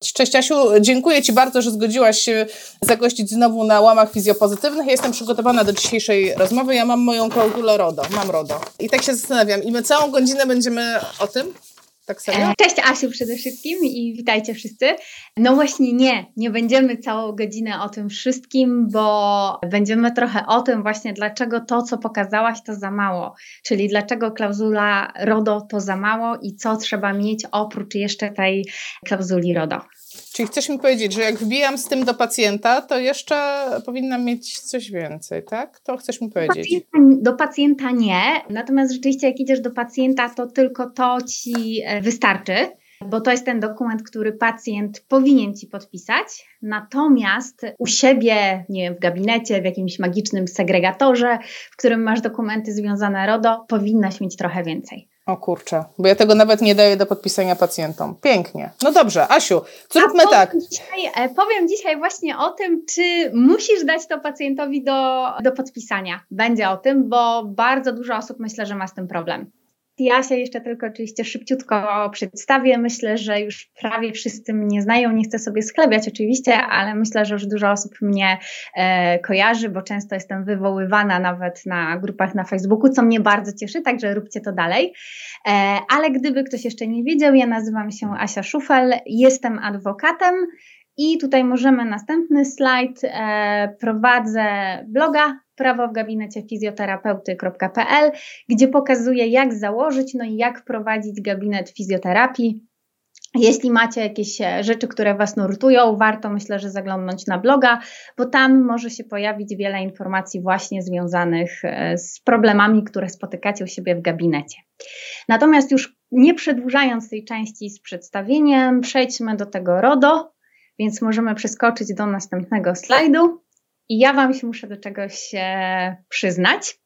Cześć Asiu, dziękuję Ci bardzo, że zgodziłaś się zagościć znowu na łamach fizjopozytywnych. Jestem przygotowana do dzisiejszej rozmowy. Ja mam moją klauzulę RODO, mam RODO. I tak się zastanawiam, i my całą godzinę będziemy o tym? Tak? E, cześć Asiu przede wszystkim i witajcie wszyscy. No właśnie nie, nie będziemy całą godzinę o tym wszystkim, bo będziemy trochę o tym właśnie, dlaczego to, co pokazałaś, to za mało. Czyli dlaczego klauzula RODO to za mało i co trzeba mieć oprócz jeszcze tej klauzuli RODO. Czyli chcesz mi powiedzieć, że jak wbijam z tym do pacjenta, to jeszcze powinnam mieć coś więcej, tak? To chcesz mi powiedzieć? Do pacjenta, do pacjenta nie, natomiast rzeczywiście jak idziesz do pacjenta, to tylko to ci e, wystarczy, bo to jest ten dokument, który pacjent powinien ci podpisać. Natomiast u siebie, nie wiem, w gabinecie, w jakimś magicznym segregatorze, w którym masz dokumenty związane RODO, powinnaś mieć trochę więcej. O kurczę, bo ja tego nawet nie daję do podpisania pacjentom. Pięknie. No dobrze, Asiu, zróbmy powiem tak. Dzisiaj, e, powiem dzisiaj właśnie o tym, czy musisz dać to pacjentowi do, do podpisania. Będzie o tym, bo bardzo dużo osób myślę, że ma z tym problem. Ja się jeszcze tylko oczywiście szybciutko przedstawię. Myślę, że już prawie wszyscy mnie znają. Nie chcę sobie sklebiać oczywiście, ale myślę, że już dużo osób mnie e, kojarzy, bo często jestem wywoływana nawet na grupach na Facebooku, co mnie bardzo cieszy, także róbcie to dalej. E, ale gdyby ktoś jeszcze nie wiedział, ja nazywam się Asia Szufel, jestem adwokatem. I tutaj możemy następny slajd. E, prowadzę bloga prawo w gabinecie fizjoterapeuty.pl, gdzie pokazuję, jak założyć, no i jak prowadzić gabinet fizjoterapii. Jeśli macie jakieś e, rzeczy, które Was nurtują, warto myślę, że zaglądnąć na bloga, bo tam może się pojawić wiele informacji właśnie związanych e, z problemami, które spotykacie u siebie w gabinecie. Natomiast już nie przedłużając tej części z przedstawieniem, przejdźmy do tego RODO, więc możemy przeskoczyć do następnego slajdu. I ja Wam się muszę do czegoś przyznać.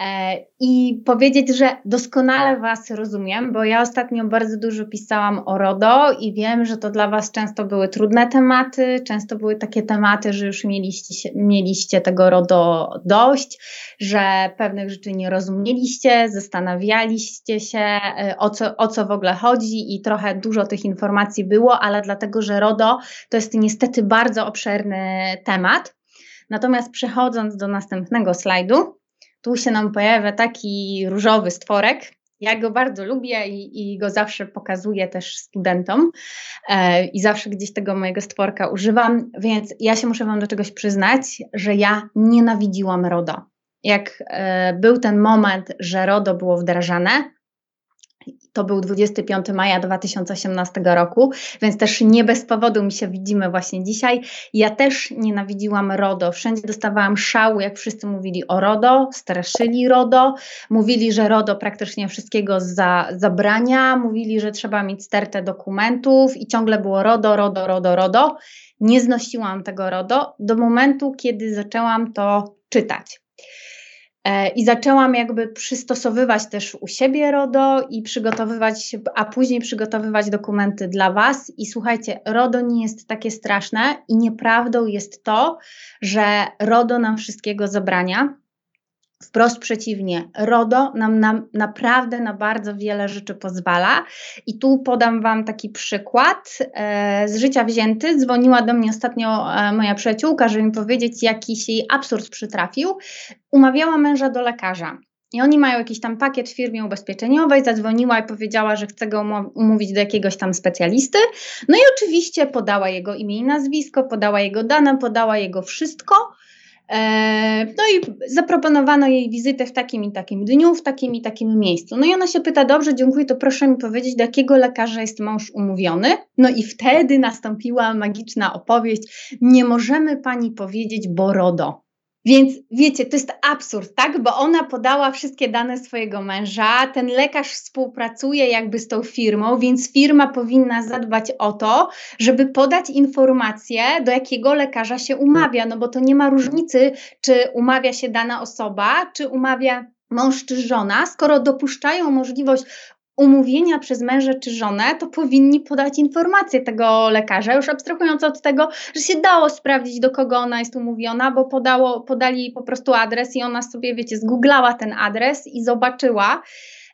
E, I powiedzieć, że doskonale Was rozumiem, bo ja ostatnio bardzo dużo pisałam o RODO i wiem, że to dla Was często były trudne tematy, często były takie tematy, że już mieliście, mieliście tego RODO dość, że pewnych rzeczy nie rozumieliście, zastanawialiście się e, o co, o co w ogóle chodzi i trochę dużo tych informacji było, ale dlatego, że RODO to jest niestety bardzo obszerny temat. Natomiast przechodząc do następnego slajdu, tu się nam pojawia taki różowy stworek. Ja go bardzo lubię i, i go zawsze pokazuję też studentom e, i zawsze gdzieś tego mojego stworka używam, więc ja się muszę Wam do czegoś przyznać, że ja nienawidziłam RODO. Jak e, był ten moment, że RODO było wdrażane, to był 25 maja 2018 roku, więc też nie bez powodu mi się widzimy właśnie dzisiaj. Ja też nienawidziłam RODO. Wszędzie dostawałam szału, jak wszyscy mówili o RODO, straszyli RODO, mówili, że RODO praktycznie wszystkiego za, zabrania, mówili, że trzeba mieć stertę dokumentów i ciągle było RODO, RODO, RODO, RODO. Nie znosiłam tego RODO do momentu, kiedy zaczęłam to czytać. E, I zaczęłam jakby przystosowywać też u siebie RODO i przygotowywać, a później przygotowywać dokumenty dla Was. I słuchajcie, RODO nie jest takie straszne i nieprawdą jest to, że RODO nam wszystkiego zabrania. Wprost przeciwnie, RODO nam, nam naprawdę na bardzo wiele rzeczy pozwala. I tu podam Wam taki przykład e, z życia wzięty. Dzwoniła do mnie ostatnio e, moja przyjaciółka, żeby mi powiedzieć, jakiś jej absurd przytrafił. Umawiała męża do lekarza. I oni mają jakiś tam pakiet w firmie ubezpieczeniowej, zadzwoniła i powiedziała, że chce go umówić do jakiegoś tam specjalisty. No i oczywiście podała jego imię i nazwisko, podała jego dane, podała jego wszystko. E, no i zaproponowano jej wizytę w takim i takim dniu, w takim i takim miejscu. No i ona się pyta, dobrze, dziękuję, to proszę mi powiedzieć, do jakiego lekarza jest mąż umówiony. No i wtedy nastąpiła magiczna opowieść, nie możemy pani powiedzieć, bo RODO. Więc wiecie, to jest absurd, tak? Bo ona podała wszystkie dane swojego męża, ten lekarz współpracuje jakby z tą firmą, więc firma powinna zadbać o to, żeby podać informację, do jakiego lekarza się umawia, no bo to nie ma różnicy, czy umawia się dana osoba, czy umawia mąż czy żona, skoro dopuszczają możliwość umówienia przez męża czy żonę, to powinni podać informację tego lekarza, już abstrahując od tego, że się dało sprawdzić, do kogo ona jest umówiona, bo podało, podali po prostu adres i ona sobie, wiecie, zgooglała ten adres i zobaczyła.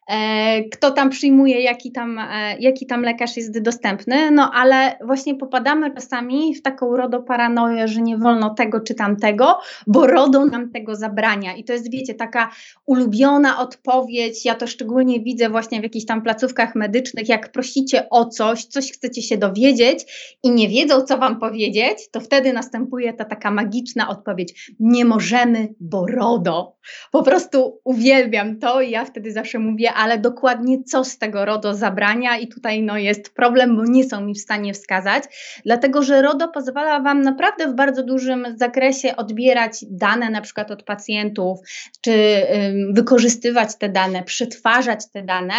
E, kto tam przyjmuje, jaki tam, e, jaki tam lekarz jest dostępny, no ale właśnie popadamy czasami w taką RODO-paranoję, że nie wolno tego czy tamtego, bo RODO nam tego zabrania. I to jest, wiecie, taka ulubiona odpowiedź, ja to szczególnie widzę właśnie w jakichś tam placówkach medycznych, jak prosicie o coś, coś chcecie się dowiedzieć i nie wiedzą, co wam powiedzieć, to wtedy następuje ta taka magiczna odpowiedź, nie możemy, bo RODO. Po prostu uwielbiam to i ja wtedy zawsze mówię, ale dokładnie co z tego RODO zabrania i tutaj no jest problem, bo nie są mi w stanie wskazać, dlatego że RODO pozwala Wam naprawdę w bardzo dużym zakresie odbierać dane na przykład od pacjentów, czy wykorzystywać te dane, przetwarzać te dane,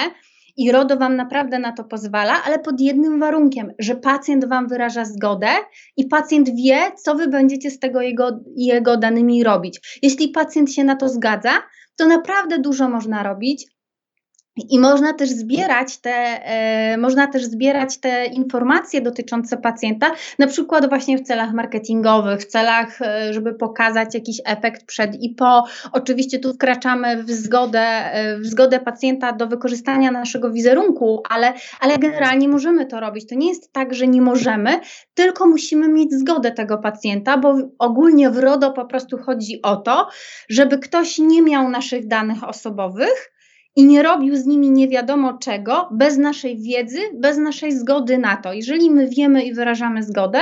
i RODO Wam naprawdę na to pozwala, ale pod jednym warunkiem, że pacjent Wam wyraża zgodę i pacjent wie, co Wy będziecie z tego jego, jego danymi robić. Jeśli pacjent się na to zgadza, to naprawdę dużo można robić. I można też zbierać te, e, można też zbierać te informacje dotyczące pacjenta, na przykład właśnie w celach marketingowych, w celach, e, żeby pokazać jakiś efekt przed i po. Oczywiście tu wkraczamy w zgodę, e, w zgodę pacjenta do wykorzystania naszego wizerunku, ale, ale generalnie możemy to robić. To nie jest tak, że nie możemy, tylko musimy mieć zgodę tego pacjenta, bo ogólnie w RODO po prostu chodzi o to, żeby ktoś nie miał naszych danych osobowych, i nie robił z nimi nie wiadomo czego, bez naszej wiedzy, bez naszej zgody na to. Jeżeli my wiemy i wyrażamy zgodę,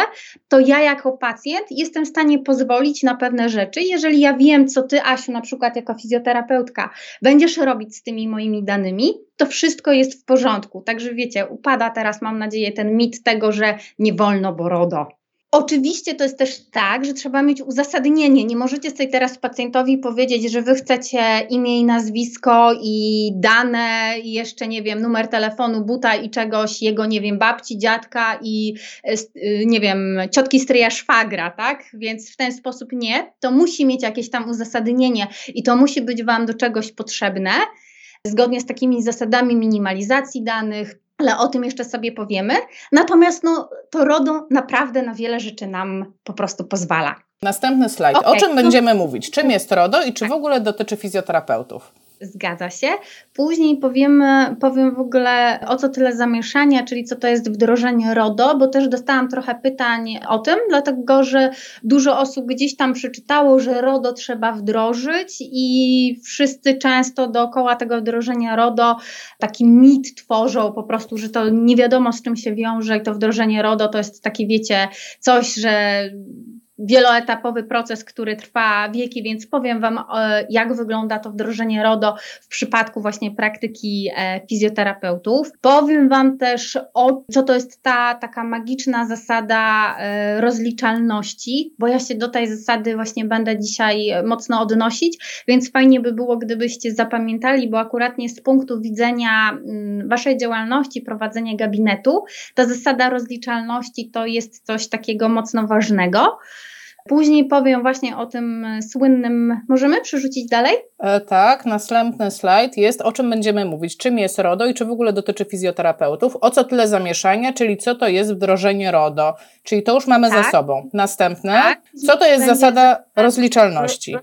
to ja jako pacjent jestem w stanie pozwolić na pewne rzeczy. Jeżeli ja wiem, co ty, Asiu, na przykład jako fizjoterapeutka, będziesz robić z tymi moimi danymi, to wszystko jest w porządku. Także wiecie, upada teraz, mam nadzieję, ten mit tego, że nie wolno, bo RODO. Oczywiście to jest też tak, że trzeba mieć uzasadnienie. Nie możecie sobie teraz pacjentowi powiedzieć, że wy chcecie imię i nazwisko i dane, i jeszcze nie wiem, numer telefonu, buta i czegoś, jego, nie wiem, babci, dziadka i e, y, nie wiem, ciotki stryja szwagra, tak? Więc w ten sposób nie. To musi mieć jakieś tam uzasadnienie i to musi być wam do czegoś potrzebne zgodnie z takimi zasadami minimalizacji danych, ale o tym jeszcze sobie powiemy. Natomiast no, to RODO naprawdę na wiele rzeczy nam po prostu pozwala. Następny slajd. Okay. O czym będziemy mówić? Czym jest RODO i czy w ogóle dotyczy fizjoterapeutów? Zgadza się. Później powiemy, powiem w ogóle o co tyle zamieszania, czyli co to jest wdrożenie RODO, bo też dostałam trochę pytań o tym, dlatego że dużo osób gdzieś tam przeczytało, że RODO trzeba wdrożyć i wszyscy często dookoła tego wdrożenia RODO taki mit tworzą po prostu, że to nie wiadomo z czym się wiąże i to wdrożenie RODO to jest taki, wiecie, coś, że wieloetapowy proces, który trwa wieki, więc powiem Wam, e, jak wygląda to wdrożenie RODO w przypadku właśnie praktyki e, fizjoterapeutów. Powiem Wam też o, co to jest ta taka magiczna zasada e, rozliczalności, bo ja się do tej zasady właśnie będę dzisiaj mocno odnosić, więc fajnie by było, gdybyście zapamiętali, bo akuratnie z punktu widzenia mm, Waszej działalności, prowadzenia gabinetu, ta zasada rozliczalności to jest coś takiego mocno ważnego. Później powiem właśnie o tym słynnym. Możemy przerzucić dalej? E, tak, następny slajd jest o czym będziemy mówić. Czym jest RODO i czy w ogóle dotyczy fizjoterapeutów? O co tyle zamieszania, czyli co to jest wdrożenie RODO? Czyli to już mamy tak. za sobą. Następne. Tak. Co to jest zasada rozliczalności?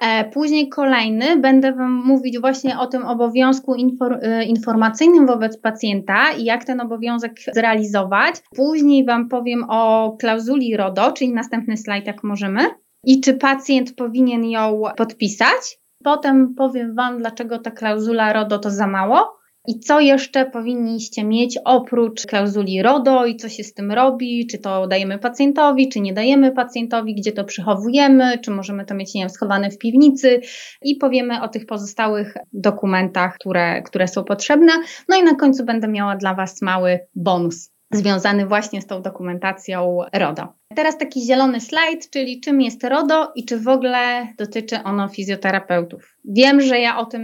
E, później kolejny będę Wam mówić właśnie o tym obowiązku e, informacyjnym wobec pacjenta i jak ten obowiązek zrealizować. Później Wam powiem o klauzuli RODO, czyli następny slajd, jak możemy, i czy pacjent powinien ją podpisać. Potem powiem Wam, dlaczego ta klauzula RODO to za mało. I co jeszcze powinniście mieć oprócz klauzuli RODO i co się z tym robi? Czy to dajemy pacjentowi, czy nie dajemy pacjentowi, gdzie to przechowujemy, czy możemy to mieć, nie wiem, schowane w piwnicy i powiemy o tych pozostałych dokumentach, które, które są potrzebne. No i na końcu będę miała dla Was mały bonus związany właśnie z tą dokumentacją RODO. Teraz taki zielony slajd, czyli czym jest RODO i czy w ogóle dotyczy ono fizjoterapeutów. Wiem, że ja o tym,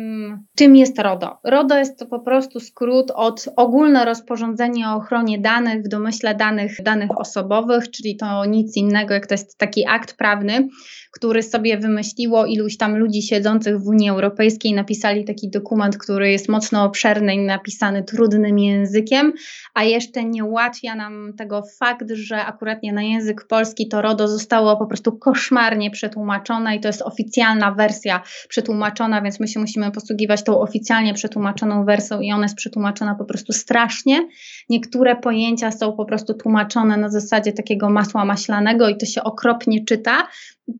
czym jest RODO. RODO jest to po prostu skrót od ogólne rozporządzenie o ochronie danych w domyśle danych, danych osobowych, czyli to nic innego, jak to jest taki akt prawny, który sobie wymyśliło iluś tam ludzi siedzących w Unii Europejskiej, napisali taki dokument, który jest mocno obszerny i napisany trudnym językiem, a jeszcze nie ułatwia nam tego fakt, że akurat nie na język polski to RODO zostało po prostu koszmarnie przetłumaczone i to jest oficjalna wersja przetłumaczona, więc my się musimy posługiwać tą oficjalnie przetłumaczoną wersją i ona jest przetłumaczona po prostu strasznie. Niektóre pojęcia są po prostu tłumaczone na zasadzie takiego masła maślanego i to się okropnie czyta,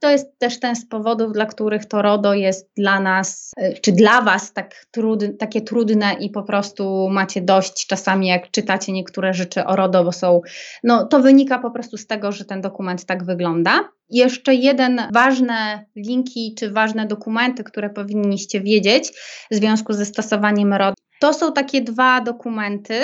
to jest też ten z powodów, dla których to RODO jest dla nas, e, czy dla Was tak trudne, takie trudne i po prostu macie dość czasami, jak czytacie niektóre rzeczy o RODO, bo są, no to wynika po prostu z tego, że ten dokument tak wygląda. Jeszcze jeden ważne linki, czy ważne dokumenty, które powinniście wiedzieć w związku ze stosowaniem RODO. To są takie dwa dokumenty.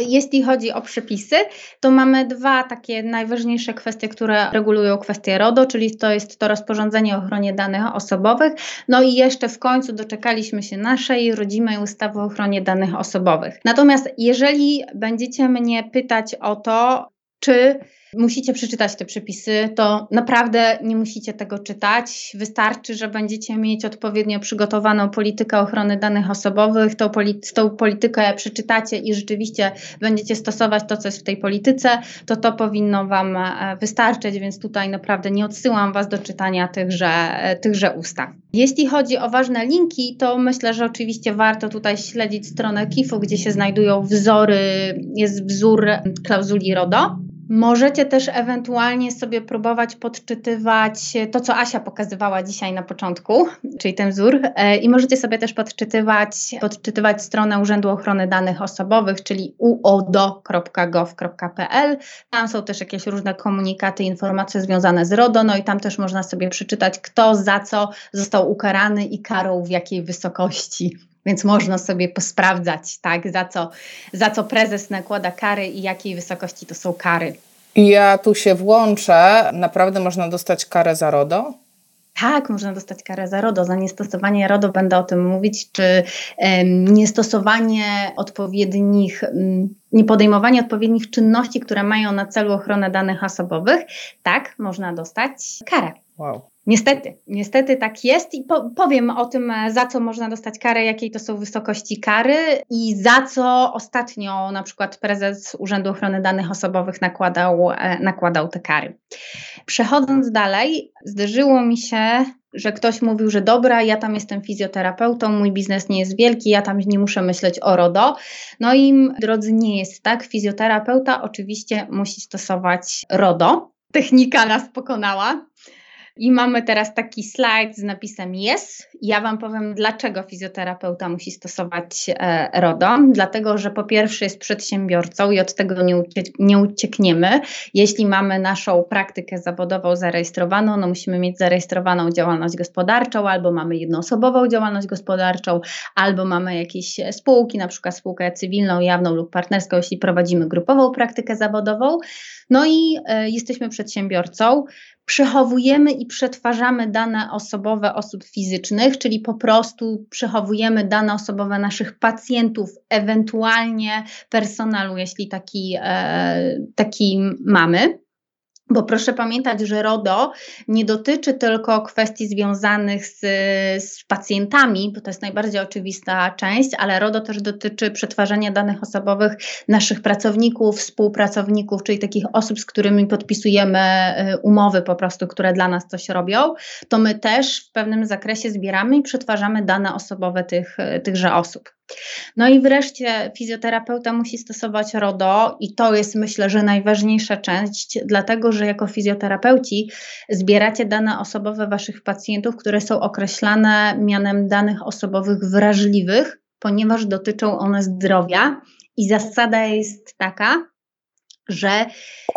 Jeśli chodzi o przepisy, to mamy dwa takie najważniejsze kwestie, które regulują kwestię RODO, czyli to jest to rozporządzenie o ochronie danych osobowych. No i jeszcze w końcu doczekaliśmy się naszej rodzimej ustawy o ochronie danych osobowych. Natomiast jeżeli będziecie mnie pytać o to, czy Musicie przeczytać te przepisy, to naprawdę nie musicie tego czytać. Wystarczy, że będziecie mieć odpowiednio przygotowaną politykę ochrony danych osobowych, tą, polity tą politykę przeczytacie i rzeczywiście będziecie stosować to, co jest w tej polityce, to to powinno Wam e, wystarczyć, więc tutaj naprawdę nie odsyłam Was do czytania tychże, e, tychże ustaw. Jeśli chodzi o ważne linki, to myślę, że oczywiście warto tutaj śledzić stronę KIF-u, gdzie się znajdują wzory, jest wzór klauzuli RODO. Możecie też ewentualnie sobie próbować podczytywać to, co Asia pokazywała dzisiaj na początku, czyli ten wzór, e, i możecie sobie też podczytywać, podczytywać stronę Urzędu Ochrony Danych Osobowych, czyli uodo.gov.pl. Tam są też jakieś różne komunikaty, informacje związane z RODO, no i tam też można sobie przeczytać, kto za co został ukarany i karą w jakiej wysokości więc można sobie posprawdzać, tak, za co, za co prezes nakłada kary i jakiej wysokości to są kary. Ja tu się włączę. Naprawdę można dostać karę za RODO? Tak, można dostać karę za RODO. Za niestosowanie RODO będę o tym mówić, czy um, niestosowanie odpowiednich, um, niepodejmowanie odpowiednich czynności, które mają na celu ochronę danych osobowych. Tak, można dostać karę. Wow. Niestety, niestety tak jest i po, powiem o tym, e, za co można dostać karę, jakiej to są wysokości kary i za co ostatnio na przykład prezes Urzędu Ochrony Danych Osobowych nakładał, e, nakładał te kary. Przechodząc dalej, zdarzyło mi się, że ktoś mówił, że dobra, ja tam jestem fizjoterapeutą, mój biznes nie jest wielki, ja tam nie muszę myśleć o RODO. No i drodzy, nie jest tak. Fizjoterapeuta oczywiście musi stosować RODO. Technika nas pokonała. I mamy teraz taki slajd z napisem yes. Ja Wam powiem, dlaczego fizjoterapeuta musi stosować e, RODO. Dlatego, że po pierwsze jest przedsiębiorcą i od tego nie, nie uciekniemy. Jeśli mamy naszą praktykę zawodową zarejestrowaną, no musimy mieć zarejestrowaną działalność gospodarczą, albo mamy jednoosobową działalność gospodarczą, albo mamy jakieś spółki, na przykład spółkę cywilną, jawną lub partnerską, jeśli prowadzimy grupową praktykę zawodową. No i e, jesteśmy przedsiębiorcą przechowujemy i przetwarzamy dane osobowe osób fizycznych, czyli po prostu przechowujemy dane osobowe naszych pacjentów, ewentualnie personelu, jeśli taki, e, taki mamy. Bo proszę pamiętać, że RODO nie dotyczy tylko kwestii związanych z, z, pacjentami, bo to jest najbardziej oczywista część, ale RODO też dotyczy przetwarzania danych osobowych naszych pracowników, współpracowników, czyli takich osób, z którymi podpisujemy y, umowy po prostu, które dla nas coś robią. To my też w pewnym zakresie zbieramy i przetwarzamy dane osobowe tych, tychże osób. No i wreszcie fizjoterapeuta musi stosować RODO i to jest myślę, że najważniejsza część, dlatego że jako fizjoterapeuci zbieracie dane osobowe waszych pacjentów, które są określane mianem danych osobowych wrażliwych, ponieważ dotyczą one zdrowia. I zasada jest taka, że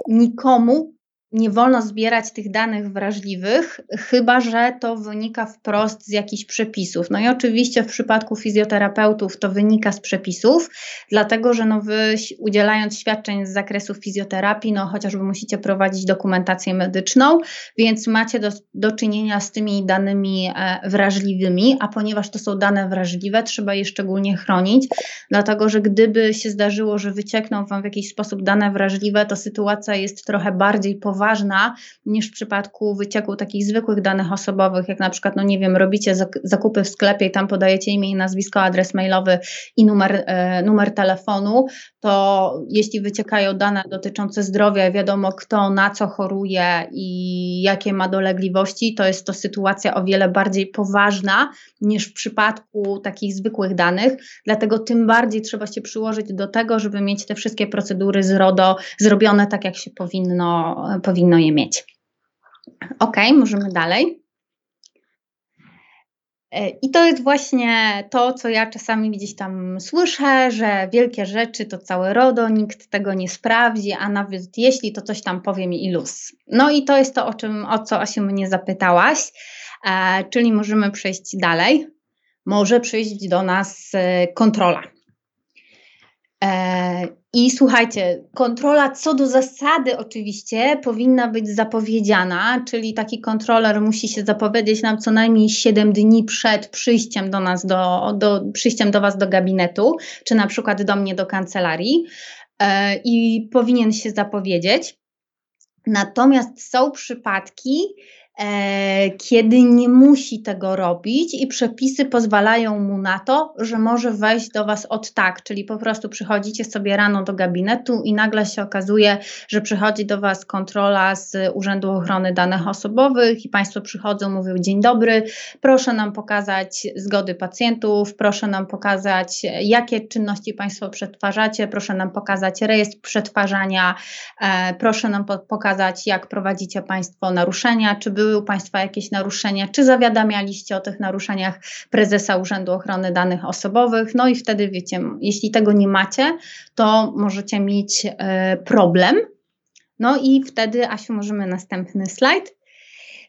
nikomu nie wolno zbierać tych danych wrażliwych, chyba że to wynika wprost z jakichś przepisów. No i oczywiście w przypadku fizjoterapeutów to wynika z przepisów, dlatego że no wy udzielając świadczeń z zakresu fizjoterapii, no chociażby musicie prowadzić dokumentację medyczną, więc macie do, do czynienia z tymi danymi e, wrażliwymi, a ponieważ to są dane wrażliwe, trzeba je szczególnie chronić, dlatego że gdyby się zdarzyło, że wyciekną wam w jakiś sposób dane wrażliwe, to sytuacja jest trochę bardziej poważna poważna niż w przypadku wycieku takich zwykłych danych osobowych, jak na przykład, no nie wiem, robicie zakupy w sklepie i tam podajecie imię i nazwisko, adres mailowy i numer, e, numer telefonu, to jeśli wyciekają dane dotyczące zdrowia, wiadomo kto na co choruje i jakie ma dolegliwości, to jest to sytuacja o wiele bardziej poważna niż w przypadku takich zwykłych danych, dlatego tym bardziej trzeba się przyłożyć do tego, żeby mieć te wszystkie procedury z RODO zrobione tak, jak się powinno, powinno je mieć. Ok, możemy dalej. E, I to jest właśnie to, co ja czasami gdzieś tam słyszę, że wielkie rzeczy to całe RODO, nikt tego nie sprawdzi, a nawet jeśli, to coś tam powie mi i luz. No i to jest to, o, czym, o co Asiu mnie zapytałaś, e, czyli możemy przejść dalej. Może przyjść do nas e, kontrola. E, I słuchajcie, kontrola co do zasady oczywiście powinna być zapowiedziana, czyli taki kontroler musi się zapowiedzieć nam co najmniej 7 dni przed przyjściem do nas, do, do, przyjściem do Was do gabinetu, czy na przykład do mnie do kancelarii e, i powinien się zapowiedzieć. Natomiast są przypadki, kiedy nie musi tego robić i przepisy pozwalają mu na to, że może wejść do Was od tak, czyli po prostu przychodzicie sobie rano do gabinetu i nagle się okazuje, że przychodzi do Was kontrola z Urzędu Ochrony Danych Osobowych i Państwo przychodzą, mówią dzień dobry, proszę nam pokazać zgody pacjentów, proszę nam pokazać jakie czynności Państwo przetwarzacie, proszę nam pokazać rejestr przetwarzania, e, proszę nam pokazać jak prowadzicie Państwo naruszenia, czy były były u Państwa jakieś naruszenia, czy zawiadamialiście o tych naruszeniach prezesa Urzędu Ochrony Danych Osobowych. No i wtedy wiecie, jeśli tego nie macie, to możecie mieć e, problem. No i wtedy, Asiu, możemy następny slajd.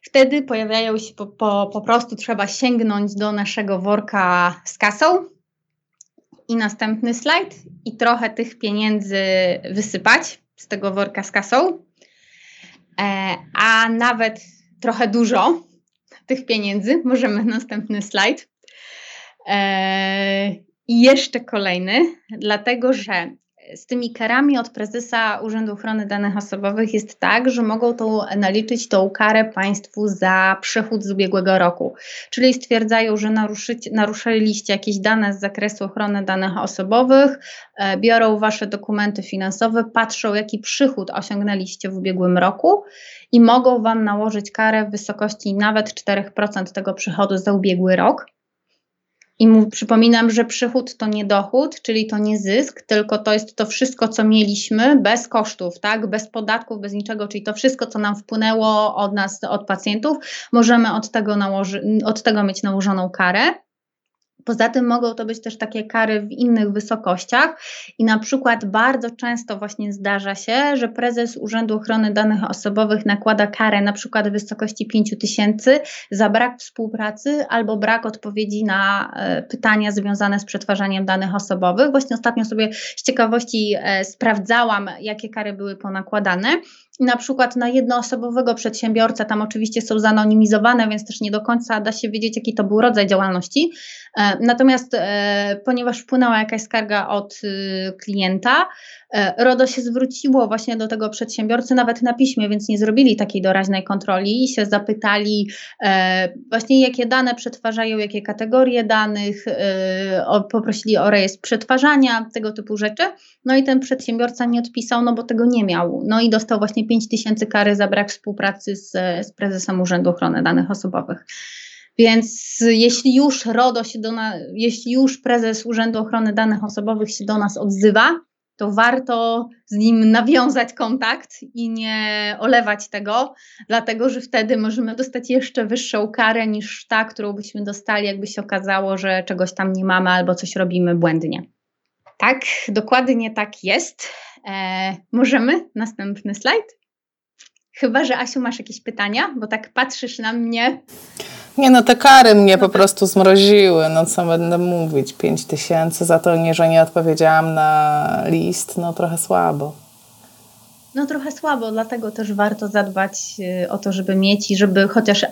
Wtedy pojawiają się po, po, po prostu trzeba sięgnąć do naszego worka z kasą. I następny slajd, i trochę tych pieniędzy wysypać z tego worka z kasą. E, a nawet trochę dużo tych pieniędzy. Możemy następny slajd. Eee, I jeszcze kolejny, dlatego że z tymi karami od prezesa Urzędu Ochrony Danych Osobowych jest tak, że mogą tą, naliczyć tą karę państwu za przechód z ubiegłego roku. Czyli stwierdzają, że naruszyliście jakieś dane z zakresu ochrony danych osobowych, e, biorą wasze dokumenty finansowe, patrzą, jaki przychód osiągnęliście w ubiegłym roku i mogą wam nałożyć karę w wysokości nawet 4% tego przychodu za ubiegły rok. I mu przypominam, że przychód to nie dochód, czyli to nie zysk, tylko to jest to wszystko, co mieliśmy bez kosztów, tak? bez podatków, bez niczego, czyli to wszystko, co nam wpłynęło od nas, od pacjentów, możemy od tego, nałoży, od tego mieć nałożoną karę. Poza tym mogą to być też takie kary w innych wysokościach i na przykład bardzo często właśnie zdarza się, że prezes Urzędu Ochrony Danych Osobowych nakłada karę na przykład w wysokości 5 tysięcy za brak współpracy albo brak odpowiedzi na e, pytania związane z przetwarzaniem danych osobowych. Właśnie ostatnio sobie z ciekawości e, sprawdzałam, jakie kary były ponakładane na przykład na jednoosobowego przedsiębiorcę, tam oczywiście są zanonimizowane, więc też nie do końca da się wiedzieć, jaki to był rodzaj działalności. E, natomiast e, ponieważ wpłynęła jakaś skarga od y, klienta, e, RODO się zwróciło właśnie do tego przedsiębiorcy nawet na piśmie, więc nie zrobili takiej doraźnej kontroli i się zapytali właśnie jakie dane przetwarzają, jakie kategorie danych, poprosili o rejestr przetwarzania, tego typu rzeczy. No i ten przedsiębiorca nie odpisał, no bo tego nie miał. No i dostał właśnie 5 tysięcy kary za brak współpracy z, z prezesem Urzędu Ochrony Danych Osobowych. Więc jeśli już RODO się do nas, jeśli już prezes Urzędu Ochrony Danych Osobowych się do nas odzywa, to warto z nim nawiązać kontakt i nie olewać tego, dlatego że wtedy możemy dostać jeszcze wyższą karę niż ta, którą byśmy dostali, jakby się okazało, że czegoś tam nie mamy albo coś robimy błędnie. Tak, dokładnie tak jest. E, możemy? Następny slajd. Chyba, że Asiu, masz jakieś pytania, bo tak patrzysz na mnie. Nie no, te kary mnie po prostu zmroziły, no co będę mówić, 5 tysięcy za to, nie, że nie odpowiedziałam na list, no trochę słabo. No trochę słabo, dlatego też warto zadbać y, o to, żeby mieć i żeby chociaż e,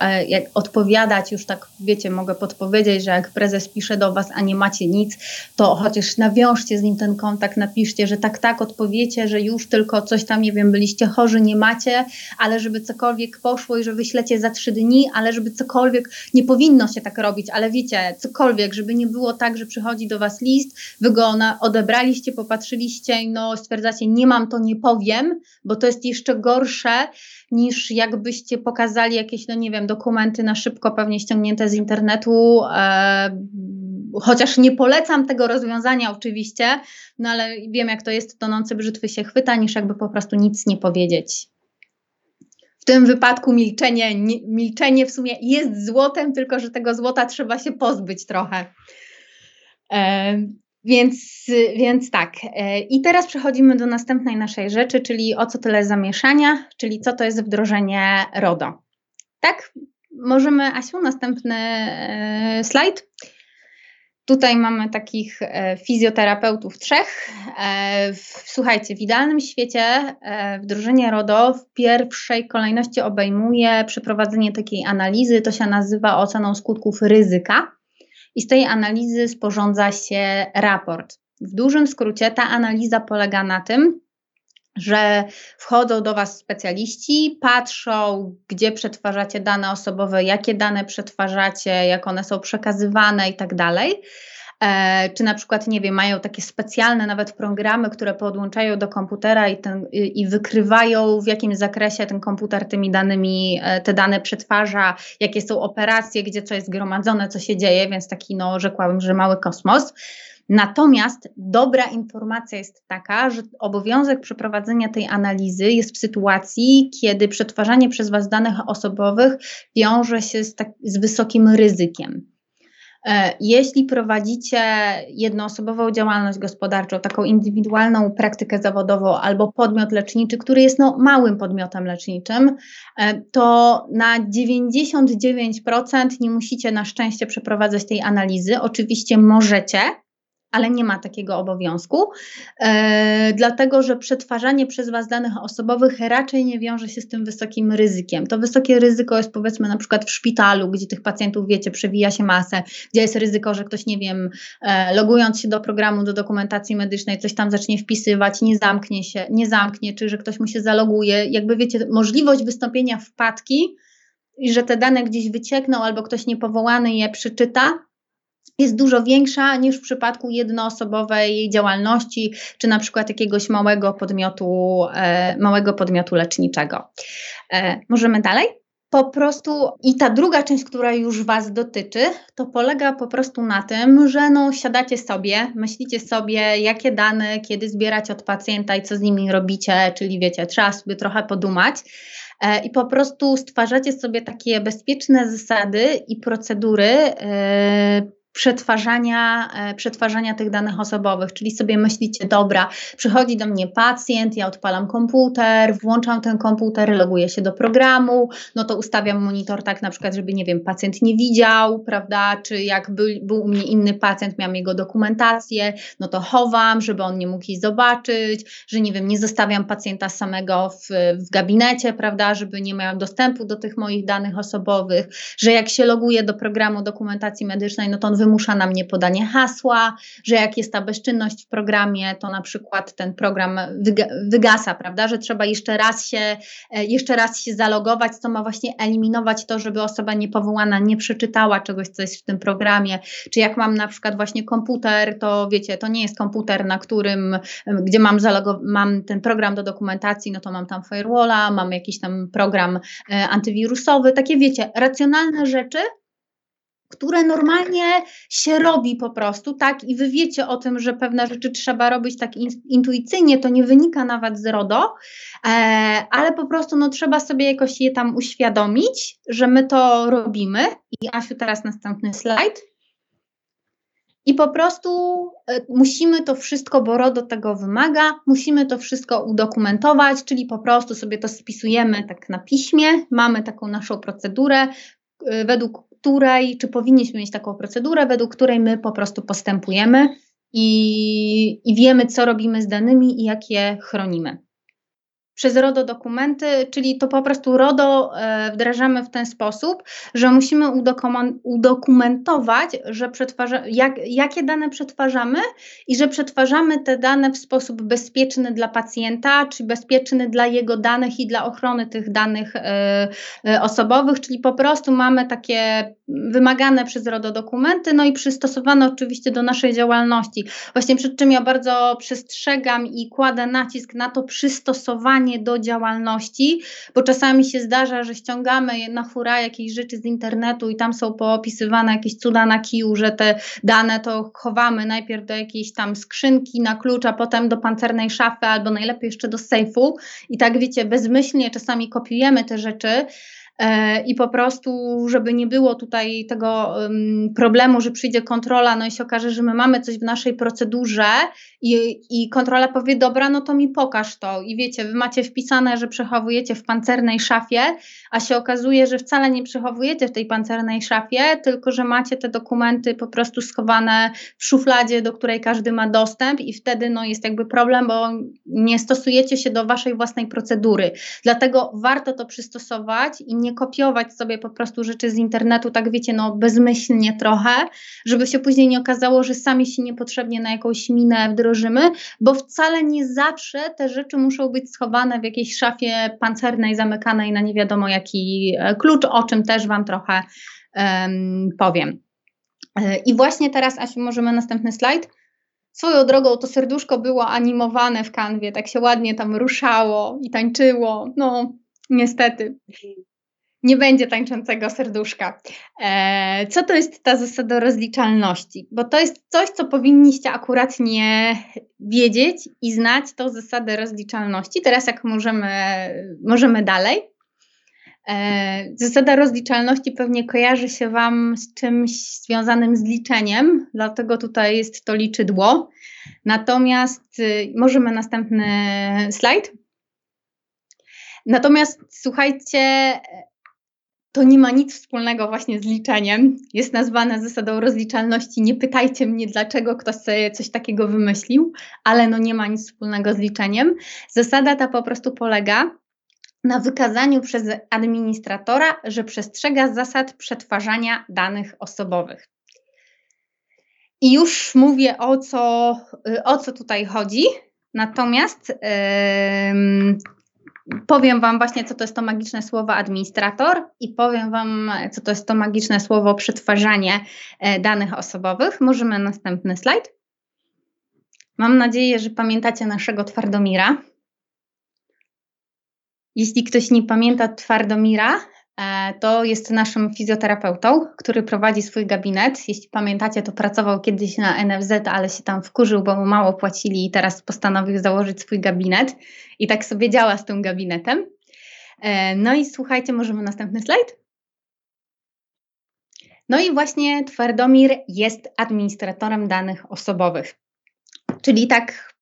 odpowiadać, już tak wiecie, mogę podpowiedzieć, że jak prezes pisze do Was, a nie macie nic, to chociaż nawiążcie z nim ten kontakt, napiszcie, że tak, tak, odpowiecie, że już tylko coś tam, nie wiem, byliście chorzy, nie macie, ale żeby cokolwiek poszło i że wyślecie za trzy dni, ale żeby cokolwiek, nie powinno się tak robić, ale wiecie, cokolwiek, żeby nie było tak, że przychodzi do Was list, Wy go odebraliście, popatrzyliście no stwierdzacie, nie mam to, nie powiem, bo to jest jeszcze gorsze niż jakbyście pokazali jakieś, no nie wiem, dokumenty na szybko, pewnie ściągnięte z internetu. E, chociaż nie polecam tego rozwiązania oczywiście, no ale wiem jak to jest, tonący brzytwy się chwyta, niż jakby po prostu nic nie powiedzieć. W tym wypadku milczenie, nie, milczenie w sumie jest złotem, tylko że tego złota trzeba się pozbyć trochę. E, więc, więc tak. E, I teraz przechodzimy do następnej naszej rzeczy, czyli o co tyle zamieszania, czyli co to jest wdrożenie RODO. Tak? Możemy, Asiu, następny e, slajd. Tutaj mamy takich e, fizjoterapeutów trzech. Słuchajcie, w idealnym świecie wdrożenie RODO w pierwszej kolejności obejmuje przeprowadzenie takiej analizy, to się nazywa oceną skutków ryzyka i z tej analizy sporządza się raport. W dużym skrócie ta analiza polega na tym, że wchodzą do Was specjaliści, patrzą, gdzie przetwarzacie dane osobowe, jakie dane przetwarzacie, jak one są przekazywane i tak dalej. E, czy na przykład, nie wiem, mają takie specjalne nawet programy, które podłączają do komputera i, ten, i wykrywają, w jakim zakresie ten komputer tymi danymi, e, te dane przetwarza, jakie są operacje, gdzie co jest gromadzone, co się dzieje, więc taki, no, rzekłabym, że mały kosmos. Natomiast dobra informacja jest taka, że obowiązek przeprowadzenia tej analizy jest w sytuacji, kiedy przetwarzanie przez Was danych osobowych wiąże się z, tak, z wysokim ryzykiem. E, jeśli prowadzicie jednoosobową działalność gospodarczą, taką indywidualną praktykę zawodową albo podmiot leczniczy, który jest no, małym podmiotem leczniczym, e, to na 99% nie musicie na szczęście przeprowadzać tej analizy. Oczywiście możecie, ale nie ma takiego obowiązku, e, dlatego że przetwarzanie przez Was danych osobowych raczej nie wiąże się z tym wysokim ryzykiem. To wysokie ryzyko jest powiedzmy na przykład w szpitalu, gdzie tych pacjentów, wiecie, przewija się masę, gdzie jest ryzyko, że ktoś, nie wiem, e, logując się do programu, do dokumentacji medycznej, coś tam zacznie wpisywać, nie zamknie się, nie zamknie, czy że ktoś mu się zaloguje. Jakby wiecie, możliwość wystąpienia wpadki i że te dane gdzieś wyciekną albo ktoś niepowołany je przeczyta, jest dużo większa niż w przypadku jednoosobowej działalności, czy na przykład jakiegoś małego podmiotu, e, małego podmiotu leczniczego. E, możemy dalej? Po prostu i ta druga część, która już Was dotyczy, to polega po prostu na tym, że no, siadacie sobie, myślicie sobie, jakie dane, kiedy zbierać od pacjenta i co z nimi robicie, czyli wiecie, trzeba sobie trochę podumać e, i po prostu stwarzacie sobie takie bezpieczne zasady i procedury przetwarzania, e, przetwarzania tych danych osobowych, czyli sobie myślicie, dobra, przychodzi do mnie pacjent, ja odpalam komputer, włączam ten komputer, loguję się do programu, no to ustawiam monitor tak na przykład, żeby, nie wiem, pacjent nie widział, prawda, czy jak był, był u mnie inny pacjent, miałam jego dokumentację, no to chowam, żeby on nie mógł jej zobaczyć, że, nie wiem, nie zostawiam pacjenta samego w, w gabinecie, prawda, żeby nie miał dostępu do tych moich danych osobowych, że jak się loguje do programu dokumentacji medycznej, no to on wymusza na mnie podanie hasła, że jak jest ta bezczynność w programie, to na przykład ten program wygasa, prawda, że trzeba jeszcze raz się, e, jeszcze raz się zalogować, co ma właśnie eliminować to, żeby osoba niepowołana nie przeczytała czegoś, co jest w tym programie, czy jak mam na przykład właśnie komputer, to wiecie, to nie jest komputer, na którym, gdzie mam, mam ten program do dokumentacji, no to mam tam firewalla, mam jakiś tam program e, antywirusowy, takie wiecie, racjonalne rzeczy, które normalnie się robi po prostu, tak? I wy wiecie o tym, że pewne rzeczy trzeba robić tak intuicyjnie, to nie wynika nawet z RODO, e, ale po prostu no, trzeba sobie jakoś je tam uświadomić, że my to robimy. I Asiu, teraz następny slajd. I po prostu e, musimy to wszystko, bo RODO tego wymaga, musimy to wszystko udokumentować, czyli po prostu sobie to spisujemy tak na piśmie, mamy taką naszą procedurę, e, według której, czy powinniśmy mieć taką procedurę, według której my po prostu postępujemy i, i wiemy, co robimy z danymi i jak je chronimy. Przez RODO dokumenty, czyli to po prostu RODO e, wdrażamy w ten sposób, że musimy udokumentować, że przetwarza, jak, jakie dane przetwarzamy i że przetwarzamy te dane w sposób bezpieczny dla pacjenta, czy bezpieczny dla jego danych i dla ochrony tych danych e, e, osobowych, czyli po prostu mamy takie wymagane przez RODO dokumenty, no i przystosowane oczywiście do naszej działalności. Właśnie przed czym ja bardzo przestrzegam i kładę nacisk na to przystosowanie do działalności, bo czasami się zdarza, że ściągamy na hura jakieś rzeczy z internetu i tam są poopisywane jakieś cuda na kiju, że te dane to chowamy najpierw do jakiejś tam skrzynki na klucz, a potem do pancernej szafy albo najlepiej jeszcze do sejfu. I tak wiecie, bezmyślnie czasami kopiujemy te rzeczy, i po prostu, żeby nie było tutaj tego problemu, że przyjdzie kontrola, no i się okaże, że my mamy coś w naszej procedurze i, i kontrola powie, dobra, no to mi pokaż to. I wiecie, wy macie wpisane, że przechowujecie w pancernej szafie, a się okazuje, że wcale nie przechowujecie w tej pancernej szafie, tylko że macie te dokumenty po prostu schowane w szufladzie, do której każdy ma dostęp i wtedy no, jest jakby problem, bo nie stosujecie się do waszej własnej procedury. Dlatego warto to przystosować i nie kopiować sobie po prostu rzeczy z internetu, tak wiecie, no bezmyślnie trochę, żeby się później nie okazało, że sami się niepotrzebnie na jakąś minę wdrożymy, bo wcale nie zawsze te rzeczy muszą być schowane w jakiejś szafie pancernej, zamykanej na nie wiadomo jaki e, klucz, o czym też Wam trochę um, powiem. E, I właśnie teraz, Asiu, możemy następny slajd. Swoją drogą to serduszko było animowane w kanwie, tak się ładnie tam ruszało i tańczyło. No, niestety nie będzie tańczącego serduszka. E, co to jest ta zasada rozliczalności? Bo to jest coś, co powinniście akuratnie wiedzieć i znać tą zasadę rozliczalności. Teraz jak możemy, możemy dalej. E, zasada rozliczalności pewnie kojarzy się Wam z czymś związanym z liczeniem, dlatego tutaj jest to liczydło. Natomiast y, możemy następny slajd. Natomiast słuchajcie, to nie ma nic wspólnego właśnie z liczeniem. Jest nazwane zasadą rozliczalności. Nie pytajcie mnie, dlaczego ktoś sobie coś takiego wymyślił, ale no nie ma nic wspólnego z liczeniem. Zasada ta po prostu polega na wykazaniu przez administratora, że przestrzega zasad przetwarzania danych osobowych. I już mówię o co, o co tutaj chodzi. Natomiast yy, powiem Wam właśnie, co to jest to magiczne słowo administrator i powiem Wam, co to jest to magiczne słowo przetwarzanie e, danych osobowych. Możemy następny slajd. Mam nadzieję, że pamiętacie naszego Twardomira. Jeśli ktoś nie pamięta Twardomira, to jest naszym fizjoterapeutą, który prowadzi swój gabinet. Jeśli pamiętacie, to pracował kiedyś na NFZ, ale się tam wkurzył, bo mu mało płacili i teraz postanowił założyć swój gabinet. I tak sobie działa z tym gabinetem. E, no i słuchajcie, możemy następny slajd? No i właśnie Twardomir jest administratorem danych osobowych. Czyli tak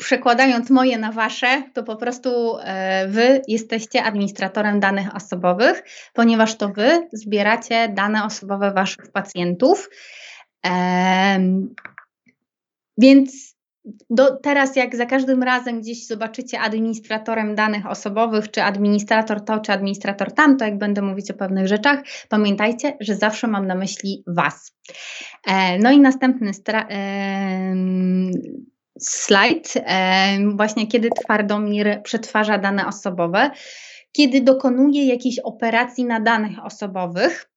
przekładając moje na wasze, to po prostu e, wy jesteście administratorem danych osobowych, ponieważ to wy zbieracie dane osobowe waszych pacjentów. Więc do, teraz, jak za każdym razem gdzieś zobaczycie administratorem danych osobowych, czy administrator to, czy administrator tamto, jak będę mówić o pewnych rzeczach, pamiętajcie, że zawsze mam na myśli Was. E, no i następny stra- slajd, właśnie kiedy Twardomir przetwarza dane osobowe, kiedy dokonuje jakiejś operacji na danych osobowych,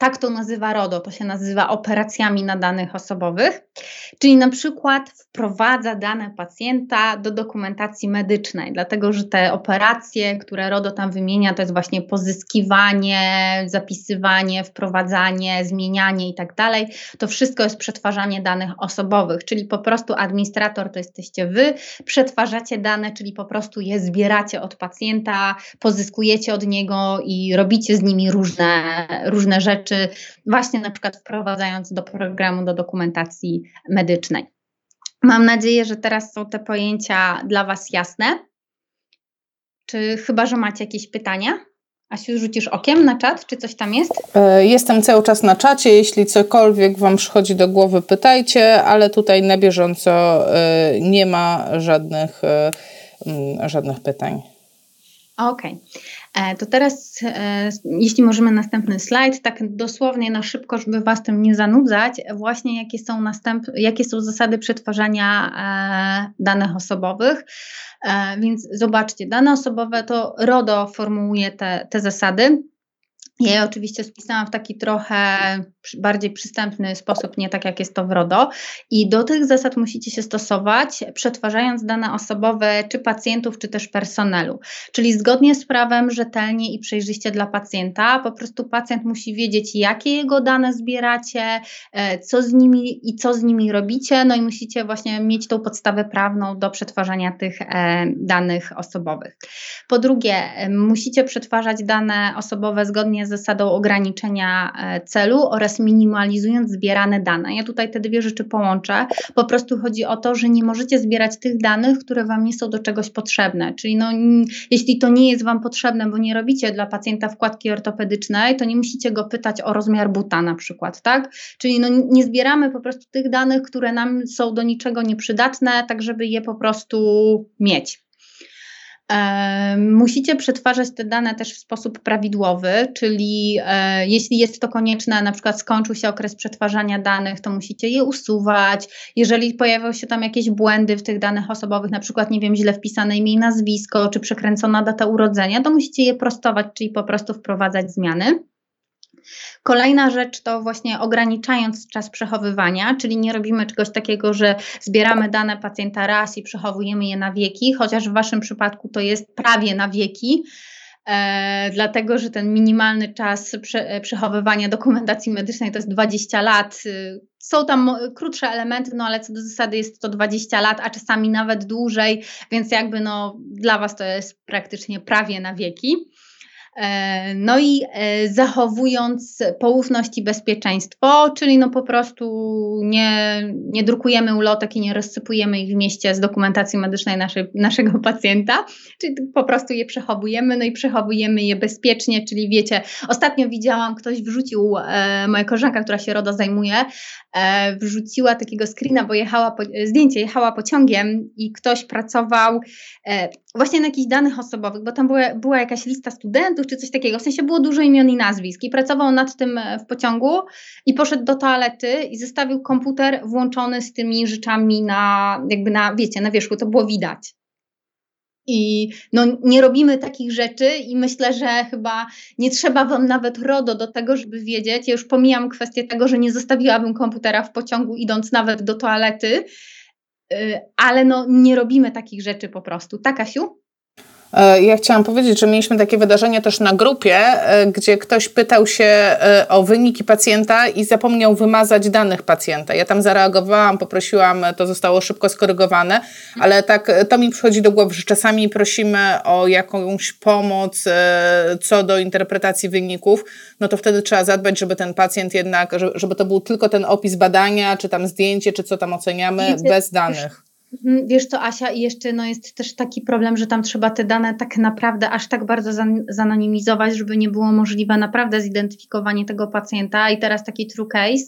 tak to nazywa RODO, to się nazywa operacjami na danych osobowych, czyli na przykład wprowadza dane pacjenta do dokumentacji medycznej, dlatego że te operacje, które RODO tam wymienia, to jest właśnie pozyskiwanie, zapisywanie, wprowadzanie, zmienianie i tak dalej. To wszystko jest przetwarzanie danych osobowych, czyli po prostu administrator to jesteście wy, przetwarzacie dane, czyli po prostu je zbieracie od pacjenta, pozyskujecie od niego i robicie z nimi różne, różne rzeczy czy właśnie na przykład wprowadzając do programu, do dokumentacji medycznej. Mam nadzieję, że teraz są te pojęcia dla Was jasne. Czy chyba, że macie jakieś pytania? Asiu, rzucisz okiem na czat, czy coś tam jest? E, jestem cały czas na czacie. Jeśli cokolwiek Wam przychodzi do głowy, pytajcie, ale tutaj na bieżąco e, nie ma żadnych, e, żadnych pytań. Okej, okay. to teraz e, jeśli możemy następny slajd, tak dosłownie na szybko, żeby Was tym nie zanudzać, właśnie jakie są, następ, jakie są zasady przetwarzania e, danych osobowych. Więc zobaczcie, dane osobowe to RODO formułuje te, te zasady. Ja je oczywiście spisałam w taki trochę bardziej przystępny sposób, nie tak jak jest to w RODO. I do tych zasad musicie się stosować, przetwarzając dane osobowe czy pacjentów, czy też personelu. Czyli zgodnie z prawem, rzetelnie i przejrzyście dla pacjenta. Po prostu pacjent musi wiedzieć, jakie jego dane zbieracie, e, co z nimi i co z nimi robicie. No i musicie właśnie mieć tą podstawę prawną do przetwarzania tych e, danych osobowych. Po drugie, e, musicie przetwarzać dane osobowe zgodnie z zasadą ograniczenia celu oraz oraz minimalizując zbierane dane. Ja tutaj te dwie rzeczy połączę. Po prostu chodzi o to, że nie możecie zbierać tych danych, które Wam nie są do czegoś potrzebne. Czyli no, jeśli to nie jest Wam potrzebne, bo nie robicie dla pacjenta wkładki ortopedycznej, to nie musicie go pytać o rozmiar buta na przykład, tak? Czyli no, nie zbieramy po prostu tych danych, które nam są do niczego nieprzydatne, tak żeby je po prostu mieć. Musicie przetwarzać te dane też w sposób prawidłowy, czyli e, jeśli jest to konieczne, na przykład skończył się okres przetwarzania danych, to musicie je usuwać. Jeżeli pojawią się tam jakieś błędy w tych danych osobowych, na przykład, nie wiem, źle wpisane imię i nazwisko, czy przekręcona data urodzenia, to musicie je prostować, czyli po prostu wprowadzać zmiany. Kolejna rzecz to właśnie ograniczając czas przechowywania, czyli nie robimy czegoś takiego, że zbieramy dane pacjenta raz i przechowujemy je na wieki, chociaż w Waszym przypadku to jest prawie na wieki. E, dlatego, że ten minimalny czas prze, przechowywania dokumentacji medycznej to jest 20 lat. Są tam krótsze elementy, no ale co do zasady jest to 20 lat, a czasami nawet dłużej, więc jakby no dla Was to jest praktycznie prawie na wieki. E, no i e, zachowując poufność i bezpieczeństwo, czyli no po prostu nie, nie drukujemy ulotek i nie rozsypujemy ich w mieście z dokumentacji medycznej naszej, naszego pacjenta, czyli po prostu je przechowujemy, no i przechowujemy je bezpiecznie, czyli wiecie, ostatnio widziałam, ktoś wrzucił, e, moja koleżanka, która się RODO zajmuje, e, wrzuciła takiego screena, bo jechała, po, zdjęcie, jechała pociągiem i ktoś pracował e, właśnie na jakichś danych osobowych, bo tam była, była jakaś lista studentów czy coś takiego, w sensie było dużo imion i nazwisk i pracował nad tym e, w pociągu i poszedł do toalety i zostawił komputer włączony z tymi rzeczami na, jakby na, wiecie, na wierzchu, to było widać. I no, nie robimy takich rzeczy, i myślę, że chyba nie trzeba Wam nawet RODO do tego, żeby wiedzieć. Ja już pomijam kwestię tego, że nie zostawiłabym komputera w pociągu, idąc nawet do toalety, y, ale no, nie robimy takich rzeczy po prostu. Tak, Asiu? E, ja chciałam powiedzieć, że mieliśmy takie wydarzenie też na grupie, e, gdzie ktoś pytał się e, o wyniki pacjenta i zapomniał wymazać danych pacjenta. Ja tam zareagowałam, poprosiłam, to zostało szybko skorygowane, ale tak to mi przychodzi do głowy, że czasami prosimy o jakąś pomoc co do interpretacji wyników, no to wtedy trzeba zadbać, żeby ten pacjent jednak, żeby to był tylko ten opis badania, czy tam zdjęcie, czy co tam oceniamy, bez danych. Mhm, wiesz co, Asia, i jeszcze no, jest też taki problem, że tam trzeba te dane tak naprawdę aż tak bardzo zanonimizować, żeby nie było możliwe naprawdę zidentyfikowanie tego pacjenta. I teraz taki true case.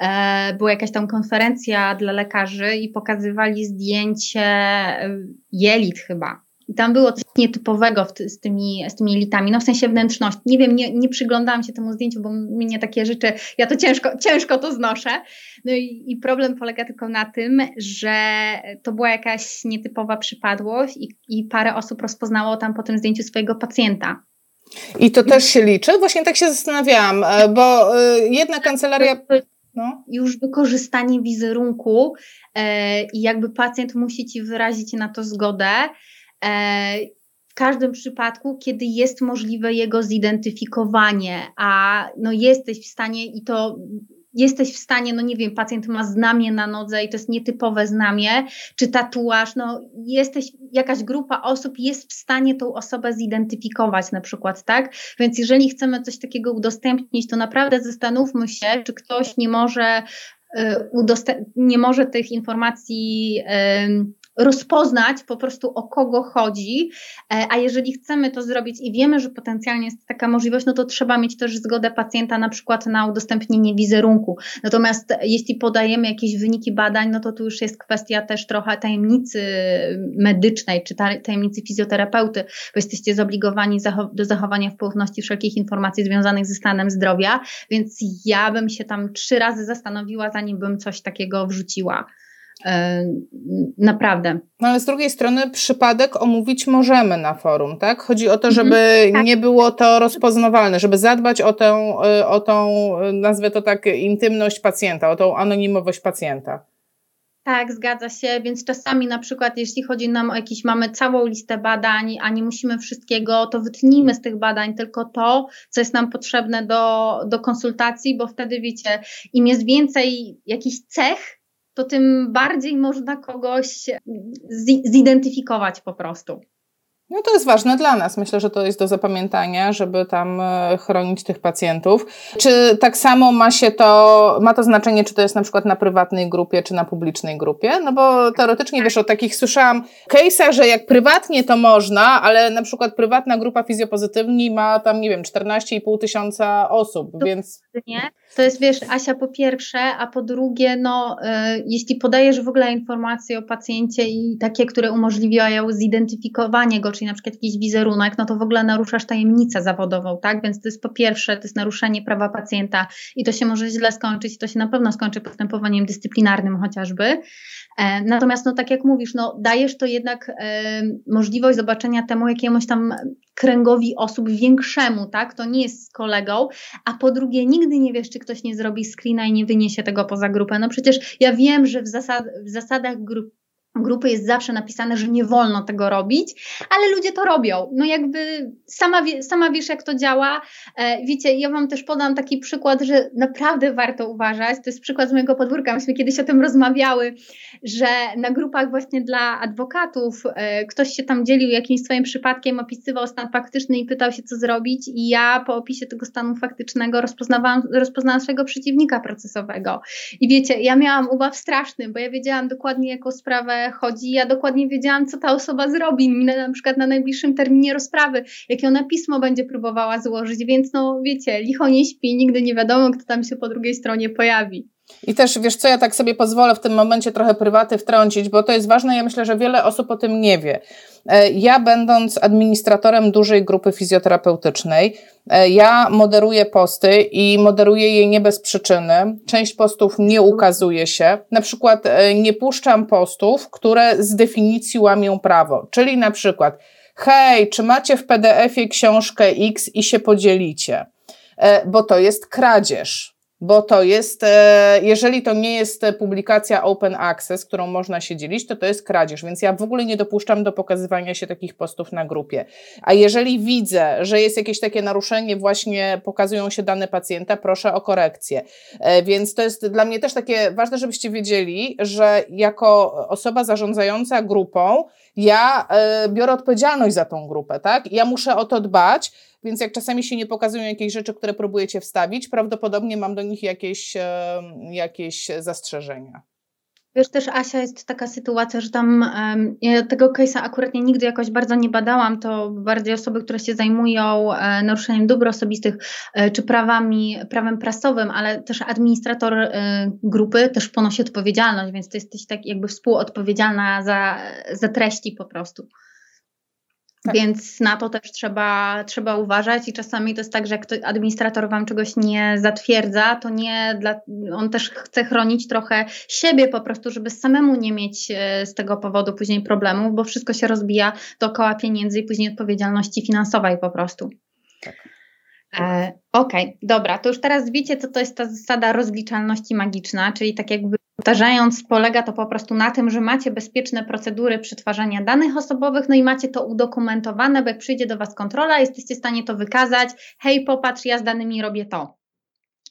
E, była jakaś tam konferencja dla lekarzy i pokazywali zdjęcie e, jelit chyba i tam było coś nietypowego ty, z, tymi, z tymi elitami, no w sensie wnętrzności. Nie wiem, nie, nie przyglądałam się temu zdjęciu, bo mnie takie rzeczy, ja to ciężko, ciężko to znoszę. No i, i problem polega tylko na tym, że to była jakaś nietypowa przypadłość i, i parę osób rozpoznało tam po tym zdjęciu swojego pacjenta. I to też się liczy? Właśnie tak się zastanawiałam, e, bo e, jedna kancelaria. No. Już wykorzystanie wizerunku e, i jakby pacjent musi ci wyrazić na to zgodę. E, w każdym przypadku, kiedy jest możliwe jego zidentyfikowanie, a no jesteś w stanie i to jesteś w stanie, no nie wiem, pacjent ma znamie na nodze i to jest nietypowe znamie, czy tatuaż, no jesteś, jakaś grupa osób jest w stanie tą osobę zidentyfikować na przykład, tak? Więc jeżeli chcemy coś takiego udostępnić, to naprawdę zastanówmy się, czy ktoś nie może Y, nie może tych informacji rozpoznać po prostu o kogo chodzi, e, a jeżeli chcemy to zrobić i wiemy, że potencjalnie jest taka możliwość, no to trzeba mieć też zgodę pacjenta na przykład na udostępnienie wizerunku. Natomiast jeśli podajemy jakieś wyniki badań, no to tu już jest kwestia też trochę tajemnicy medycznej czy tajemnicy fizjoterapeuty, bo jesteście zobligowani do zachowania w poufności wszelkich informacji związanych ze stanem zdrowia, więc ja bym się tam trzy razy zastanowiła, zanim bym coś takiego wrzuciła. E, naprawdę. No ale z drugiej strony przypadek omówić możemy na forum, tak? Chodzi o to, mhm. żeby tak. nie było to rozpoznawalne, żeby zadbać o tę, o tą, nazwę to tak, intymność pacjenta, o tą anonimowość pacjenta. Tak, zgadza się, więc czasami na przykład jeśli chodzi nam o jakieś, mamy całą listę badań, a nie musimy wszystkiego, to wytnijmy z tych badań tylko to, co jest nam potrzebne do, do konsultacji, bo wtedy wiecie, im jest więcej jakichś cech, to tym bardziej można kogoś zidentyfikować po prostu. No to jest ważne dla nas. Myślę, że to jest do zapamiętania, żeby tam e, chronić tych pacjentów. Czy tak samo ma się to, ma to znaczenie, czy to jest na przykład na prywatnej grupie, czy na publicznej grupie? No bo teoretycznie, wiesz, o takich słyszałam case'ach, że jak prywatnie to można, ale na przykład prywatna grupa fizjopozytywni ma tam, nie wiem, 14,5 tysiąca osób, więc... Nie? To jest, wiesz, Asia, po pierwsze, a po drugie, no, y, jeśli podajesz w ogóle informacje o pacjencie i takie, które umożliwiają zidentyfikowanie go, czyli na przykład jakiś wizerunek, no to w ogóle naruszasz tajemnicę zawodową, tak? Więc to jest po pierwsze, to jest naruszenie prawa pacjenta i to się może źle skończyć, to się na pewno skończy postępowaniem dyscyplinarnym chociażby. E, natomiast, no tak jak mówisz, no dajesz to jednak e, możliwość zobaczenia temu jakiemuś tam kręgowi osób większemu, tak? To nie jest z kolegą, a po drugie, nigdy nie wiesz, czy ktoś nie zrobi screena i nie wyniesie tego poza grupę. No przecież ja wiem, że w, zasad, w zasadach grup, grupy jest zawsze napisane, że nie wolno tego robić, ale ludzie to robią. No jakby sama, sama wiesz, jak to działa. E, wiecie, ja Wam też podam taki przykład, że naprawdę warto uważać. To jest przykład z mojego podwórka. Myśmy kiedyś o tym rozmawiały, że na grupach właśnie dla adwokatów e, ktoś się tam dzielił jakimś swoim przypadkiem, opisywał stan faktyczny i pytał się, co zrobić i ja po opisie tego stanu faktycznego rozpoznawałam, rozpoznałam swojego przeciwnika procesowego. I wiecie, ja miałam ubaw straszny, bo ja wiedziałam dokładnie, jaką sprawę chodzi. Ja dokładnie wiedziałam, co ta osoba zrobi, na przykład na najbliższym terminie rozprawy, jakie ona pismo będzie próbowała złożyć, więc no wiecie, licho nie śpi, nigdy nie wiadomo, kto tam się po drugiej stronie pojawi. I też wiesz co, ja tak sobie pozwolę w tym momencie trochę prywaty wtrącić, bo to jest ważne, ja myślę, że wiele osób o tym nie wie. E, ja będąc administratorem dużej grupy fizjoterapeutycznej, e, ja moderuję posty i moderuję je nie bez przyczyny. Część postów nie ukazuje się. Na przykład e, nie puszczam postów, które z definicji łamią prawo. Czyli na przykład, hej, czy macie w PDF-ie książkę X i się podzielicie? Bo to jest kradzież bo to jest, e, jeżeli to nie jest publikacja open access, którą można się dzielić, to to jest kradzież, więc ja w ogóle nie dopuszczam do pokazywania się takich postów na grupie. A jeżeli widzę, że jest jakieś takie naruszenie, właśnie pokazują się dane pacjenta, proszę o korekcję. E, więc to jest dla mnie też takie ważne, żebyście wiedzieli, że jako osoba zarządzająca grupą, ja e, biorę odpowiedzialność za tą grupę, tak? Ja muszę o to dbać, więc jak czasami się nie pokazują jakieś rzeczy, które próbujecie wstawić, prawdopodobnie mam do nich jakieś, jakieś zastrzeżenia. Wiesz, też Asia jest taka sytuacja, że tam ja tego case'a akurat nie nigdy jakoś bardzo nie badałam, to bardziej osoby, które się zajmują e, naruszeniem dóbr osobistych e, czy prawami, prawem prasowym, ale też administrator e, grupy też ponosi odpowiedzialność, więc to jesteś tak jakby współodpowiedzialna za, za treści po prostu. Tak. Więc na to też trzeba, trzeba uważać i czasami to jest tak, że jak administrator wam czegoś nie zatwierdza, to nie dla, on też chce chronić trochę siebie po prostu, żeby samemu nie mieć e, z tego powodu później problemów, bo wszystko się rozbija dookoła pieniędzy i później odpowiedzialności finansowej po prostu. Tak. E, Okej, okay, dobra, to już teraz wiecie, co to jest ta zasada rozliczalności magiczna, czyli tak jakby Powtarzając, polega to po prostu na tym, że macie bezpieczne procedury przetwarzania danych osobowych, no i macie to udokumentowane, bo jak przyjdzie do Was kontrola, jesteście w stanie to wykazać. Hej, popatrz, ja z danymi robię to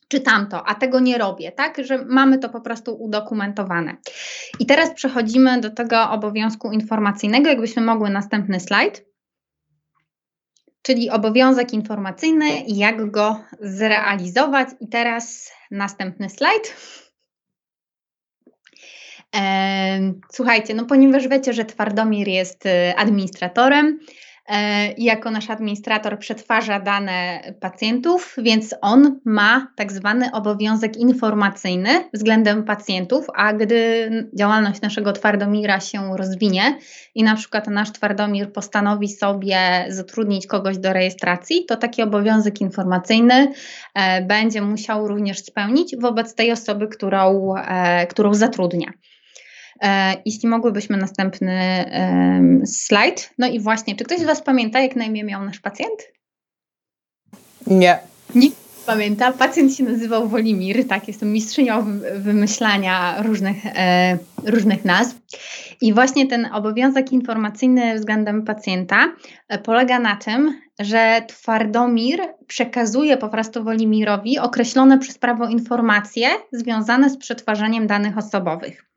czy tamto, a tego nie robię, tak? Że mamy to po prostu udokumentowane. I teraz przechodzimy do tego obowiązku informacyjnego. Jakbyśmy mogły następny slajd. Czyli obowiązek informacyjny jak go zrealizować. I teraz następny slajd. Słuchajcie, no ponieważ wiecie, że Twardomir jest y, administratorem, E, i jako nasz administrator przetwarza dane pacjentów, więc on ma tak zwany obowiązek informacyjny względem pacjentów, a gdy działalność naszego twardomira się rozwinie i na przykład nasz twardomir postanowi sobie zatrudnić kogoś do rejestracji, to taki obowiązek informacyjny e, będzie musiał również spełnić wobec tej osoby, którą, e, którą zatrudnia. E, jeśli mogłybyśmy następny slajd. No i właśnie, czy ktoś z Was pamięta, jak na imię miał nasz pacjent? Nie. Nikt pamięta. Pacjent się nazywał Wolimir, tak, jestem mistrzynią wymyślania różnych, e, różnych nazw. I właśnie ten obowiązek informacyjny względem pacjenta e, polega na tym, że Twardomir przekazuje po prostu Wolimirowi określone przez prawo informacje związane z przetwarzaniem danych osobowych.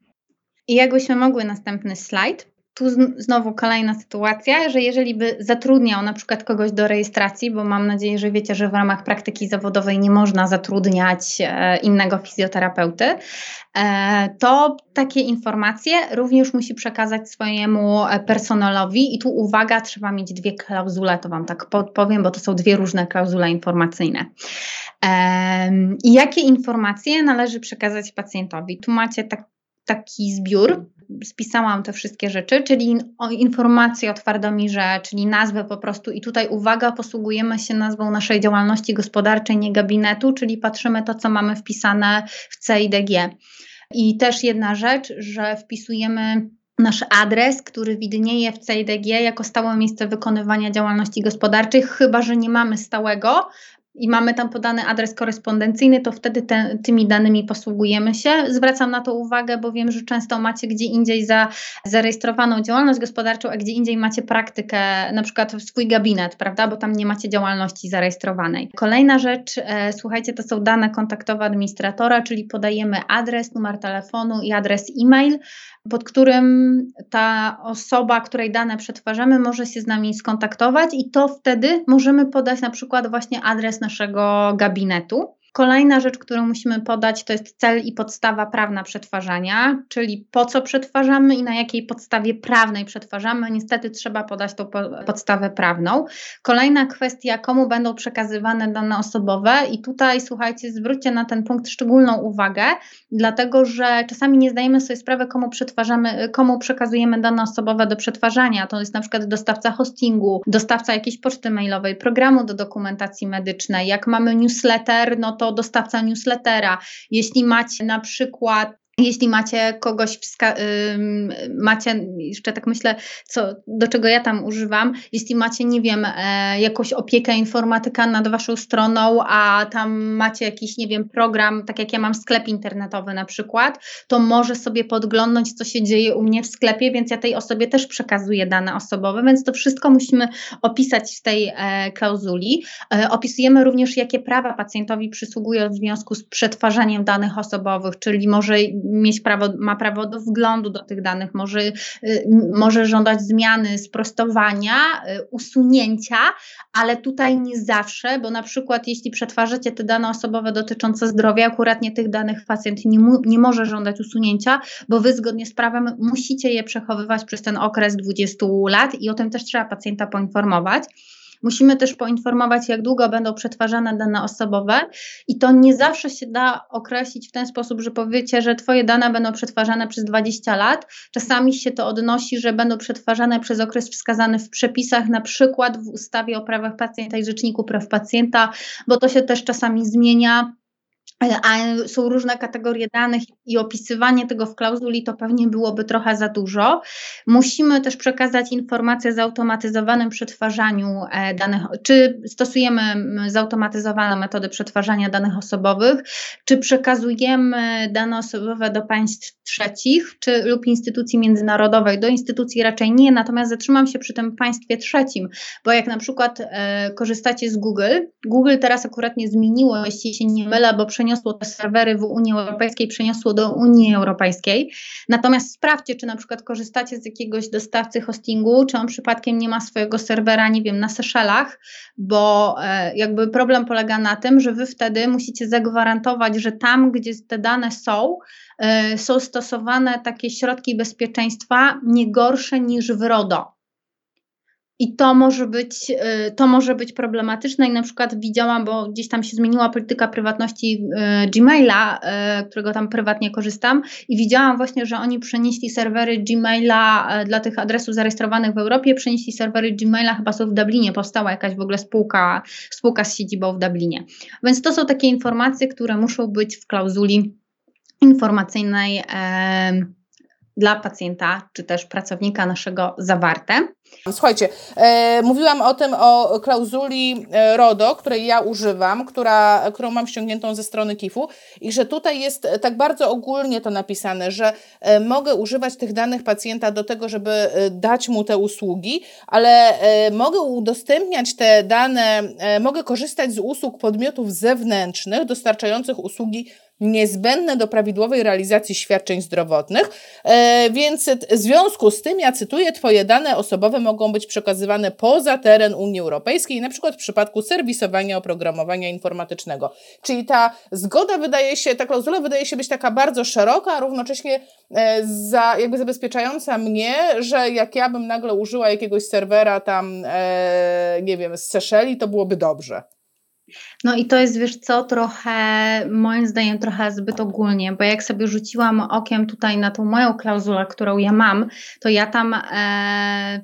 I jakbyśmy mogły następny slajd. Tu znowu kolejna sytuacja, że jeżeli by zatrudniał na przykład kogoś do rejestracji, bo mam nadzieję, że wiecie, że w ramach praktyki zawodowej nie można zatrudniać e, innego fizjoterapeuty, e, to takie informacje również musi przekazać swojemu e, personelowi. I tu uwaga, trzeba mieć dwie klauzule, to Wam tak podpowiem, bo to są dwie różne klauzule informacyjne. I jakie informacje należy przekazać pacjentowi? Tu macie tak taki zbiór. Spisałam te wszystkie rzeczy, czyli informacje o Twardomirze, czyli nazwę po prostu. I tutaj uwaga, posługujemy się nazwą naszej działalności gospodarczej, nie gabinetu, czyli patrzymy to, co mamy wpisane w CIDG. I też jedna rzecz, że wpisujemy nasz adres, który widnieje w CIDG jako stałe miejsce wykonywania działalności gospodarczej, chyba że nie mamy stałego, i mamy tam podany adres korespondencyjny, to wtedy te, tymi danymi posługujemy się. Zwracam na to uwagę, bo wiem, że często macie gdzie indziej za, zarejestrowaną działalność gospodarczą, a gdzie indziej macie praktykę, na przykład w swój gabinet, prawda, bo tam nie macie działalności zarejestrowanej. Kolejna rzecz, e, słuchajcie, to są dane kontaktowe administratora, czyli podajemy adres, numer telefonu i adres e-mail pod którym ta osoba, której dane przetwarzamy, może się z nami skontaktować i to wtedy możemy podać na przykład właśnie adres naszego gabinetu. Kolejna rzecz, którą musimy podać, to jest cel i podstawa prawna przetwarzania, czyli po co przetwarzamy i na jakiej podstawie prawnej przetwarzamy. Niestety trzeba podać tą podstawę prawną. Kolejna kwestia, komu będą przekazywane dane osobowe, i tutaj słuchajcie, zwróćcie na ten punkt szczególną uwagę, dlatego że czasami nie zdajemy sobie sprawy, komu przetwarzamy, komu przekazujemy dane osobowe do przetwarzania. To jest na przykład dostawca hostingu, dostawca jakiejś poczty mailowej, programu do dokumentacji medycznej. Jak mamy newsletter, no to to dostawca newslettera. Jeśli macie na przykład jeśli macie kogoś, macie, jeszcze tak myślę, co, do czego ja tam używam, jeśli macie, nie wiem, e, jakąś opiekę informatyka nad waszą stroną, a tam macie jakiś, nie wiem, program, tak jak ja mam sklep internetowy na przykład, to może sobie podglądnąć, co się dzieje u mnie w sklepie, więc ja tej osobie też przekazuję dane osobowe, więc to wszystko musimy opisać w tej e, klauzuli. E, opisujemy również, jakie prawa pacjentowi przysługują w związku z przetwarzaniem danych osobowych, czyli może mieć prawo, ma prawo do wglądu do tych danych, może, y, może żądać zmiany, sprostowania, y, usunięcia, ale tutaj nie zawsze, bo na przykład jeśli przetwarzacie te dane osobowe dotyczące zdrowia, akurat nie tych danych pacjent nie, mu, nie może żądać usunięcia, bo wy zgodnie z prawem musicie je przechowywać przez ten okres 20 lat i o tym też trzeba pacjenta poinformować. Musimy też poinformować, jak długo będą przetwarzane dane osobowe i to nie zawsze się da określić w ten sposób, że powiecie, że Twoje dane będą przetwarzane przez 20 lat. Czasami się to odnosi, że będą przetwarzane przez okres wskazany w przepisach, na przykład w ustawie o prawach pacjenta i Rzeczniku Praw Pacjenta, bo to się też czasami zmienia a są różne kategorie danych i opisywanie tego w klauzuli to pewnie byłoby trochę za dużo. Musimy też przekazać informacje o zautomatyzowanym przetwarzaniu e, danych, czy stosujemy zautomatyzowane metody przetwarzania danych osobowych, czy przekazujemy dane osobowe do państw trzecich, czy lub instytucji międzynarodowej. Do instytucji raczej nie, natomiast zatrzymam się przy tym państwie trzecim, bo jak na przykład e, korzystacie z Google, Google teraz akurat nie zmieniło, jeśli się nie mylę, bo przeniosło przeniosło te serwery w Unii Europejskiej, przeniosło do Unii Europejskiej. Natomiast sprawdźcie, czy na przykład korzystacie z jakiegoś dostawcy hostingu, czy on przypadkiem nie ma swojego serwera, nie wiem, na Seszelach, bo e, jakby problem polega na tym, że wy wtedy musicie zagwarantować, że tam, gdzie te dane są, e, są stosowane takie środki bezpieczeństwa nie gorsze niż w RODO. I to może, być, y, to może być problematyczne. I na przykład widziałam, bo gdzieś tam się zmieniła polityka prywatności y, Gmaila, y, którego tam prywatnie korzystam, i widziałam właśnie, że oni przenieśli serwery Gmaila dla tych adresów zarejestrowanych w Europie, przenieśli serwery Gmaila, chyba są w Dublinie, powstała jakaś w ogóle spółka, spółka z siedzibą w Dublinie. Więc to są takie informacje, które muszą być w klauzuli informacyjnej dla pacjenta czy też pracownika naszego zawarte. Słuchajcie, e, mówiłam o tym, o klauzuli e, RODO, której ja używam, która, którą mam ściągniętą ze strony KIF-u i że tutaj jest tak bardzo ogólnie to napisane, że e, mogę używać tych danych pacjenta do tego, żeby e, dać mu te usługi, ale e, mogę udostępniać te dane, e, mogę korzystać z usług podmiotów zewnętrznych dostarczających usługi niezbędne do prawidłowej realizacji świadczeń zdrowotnych, e, więc w związku z tym, ja cytuję, Twoje dane osobowe mogą być przekazywane poza teren Unii Europejskiej, na przykład w przypadku serwisowania oprogramowania informatycznego. Czyli ta zgoda wydaje się, ta klauzula wydaje się być taka bardzo szeroka, a równocześnie e, za, jakby zabezpieczająca mnie, że jak ja bym nagle użyła jakiegoś serwera tam, e, nie wiem, z Seszeli, to byłoby dobrze. No i to jest, wiesz co, trochę, moim zdaniem, trochę zbyt ogólnie, bo jak sobie rzuciłam okiem tutaj na tą moją klauzulę, którą ja mam, to ja tam e,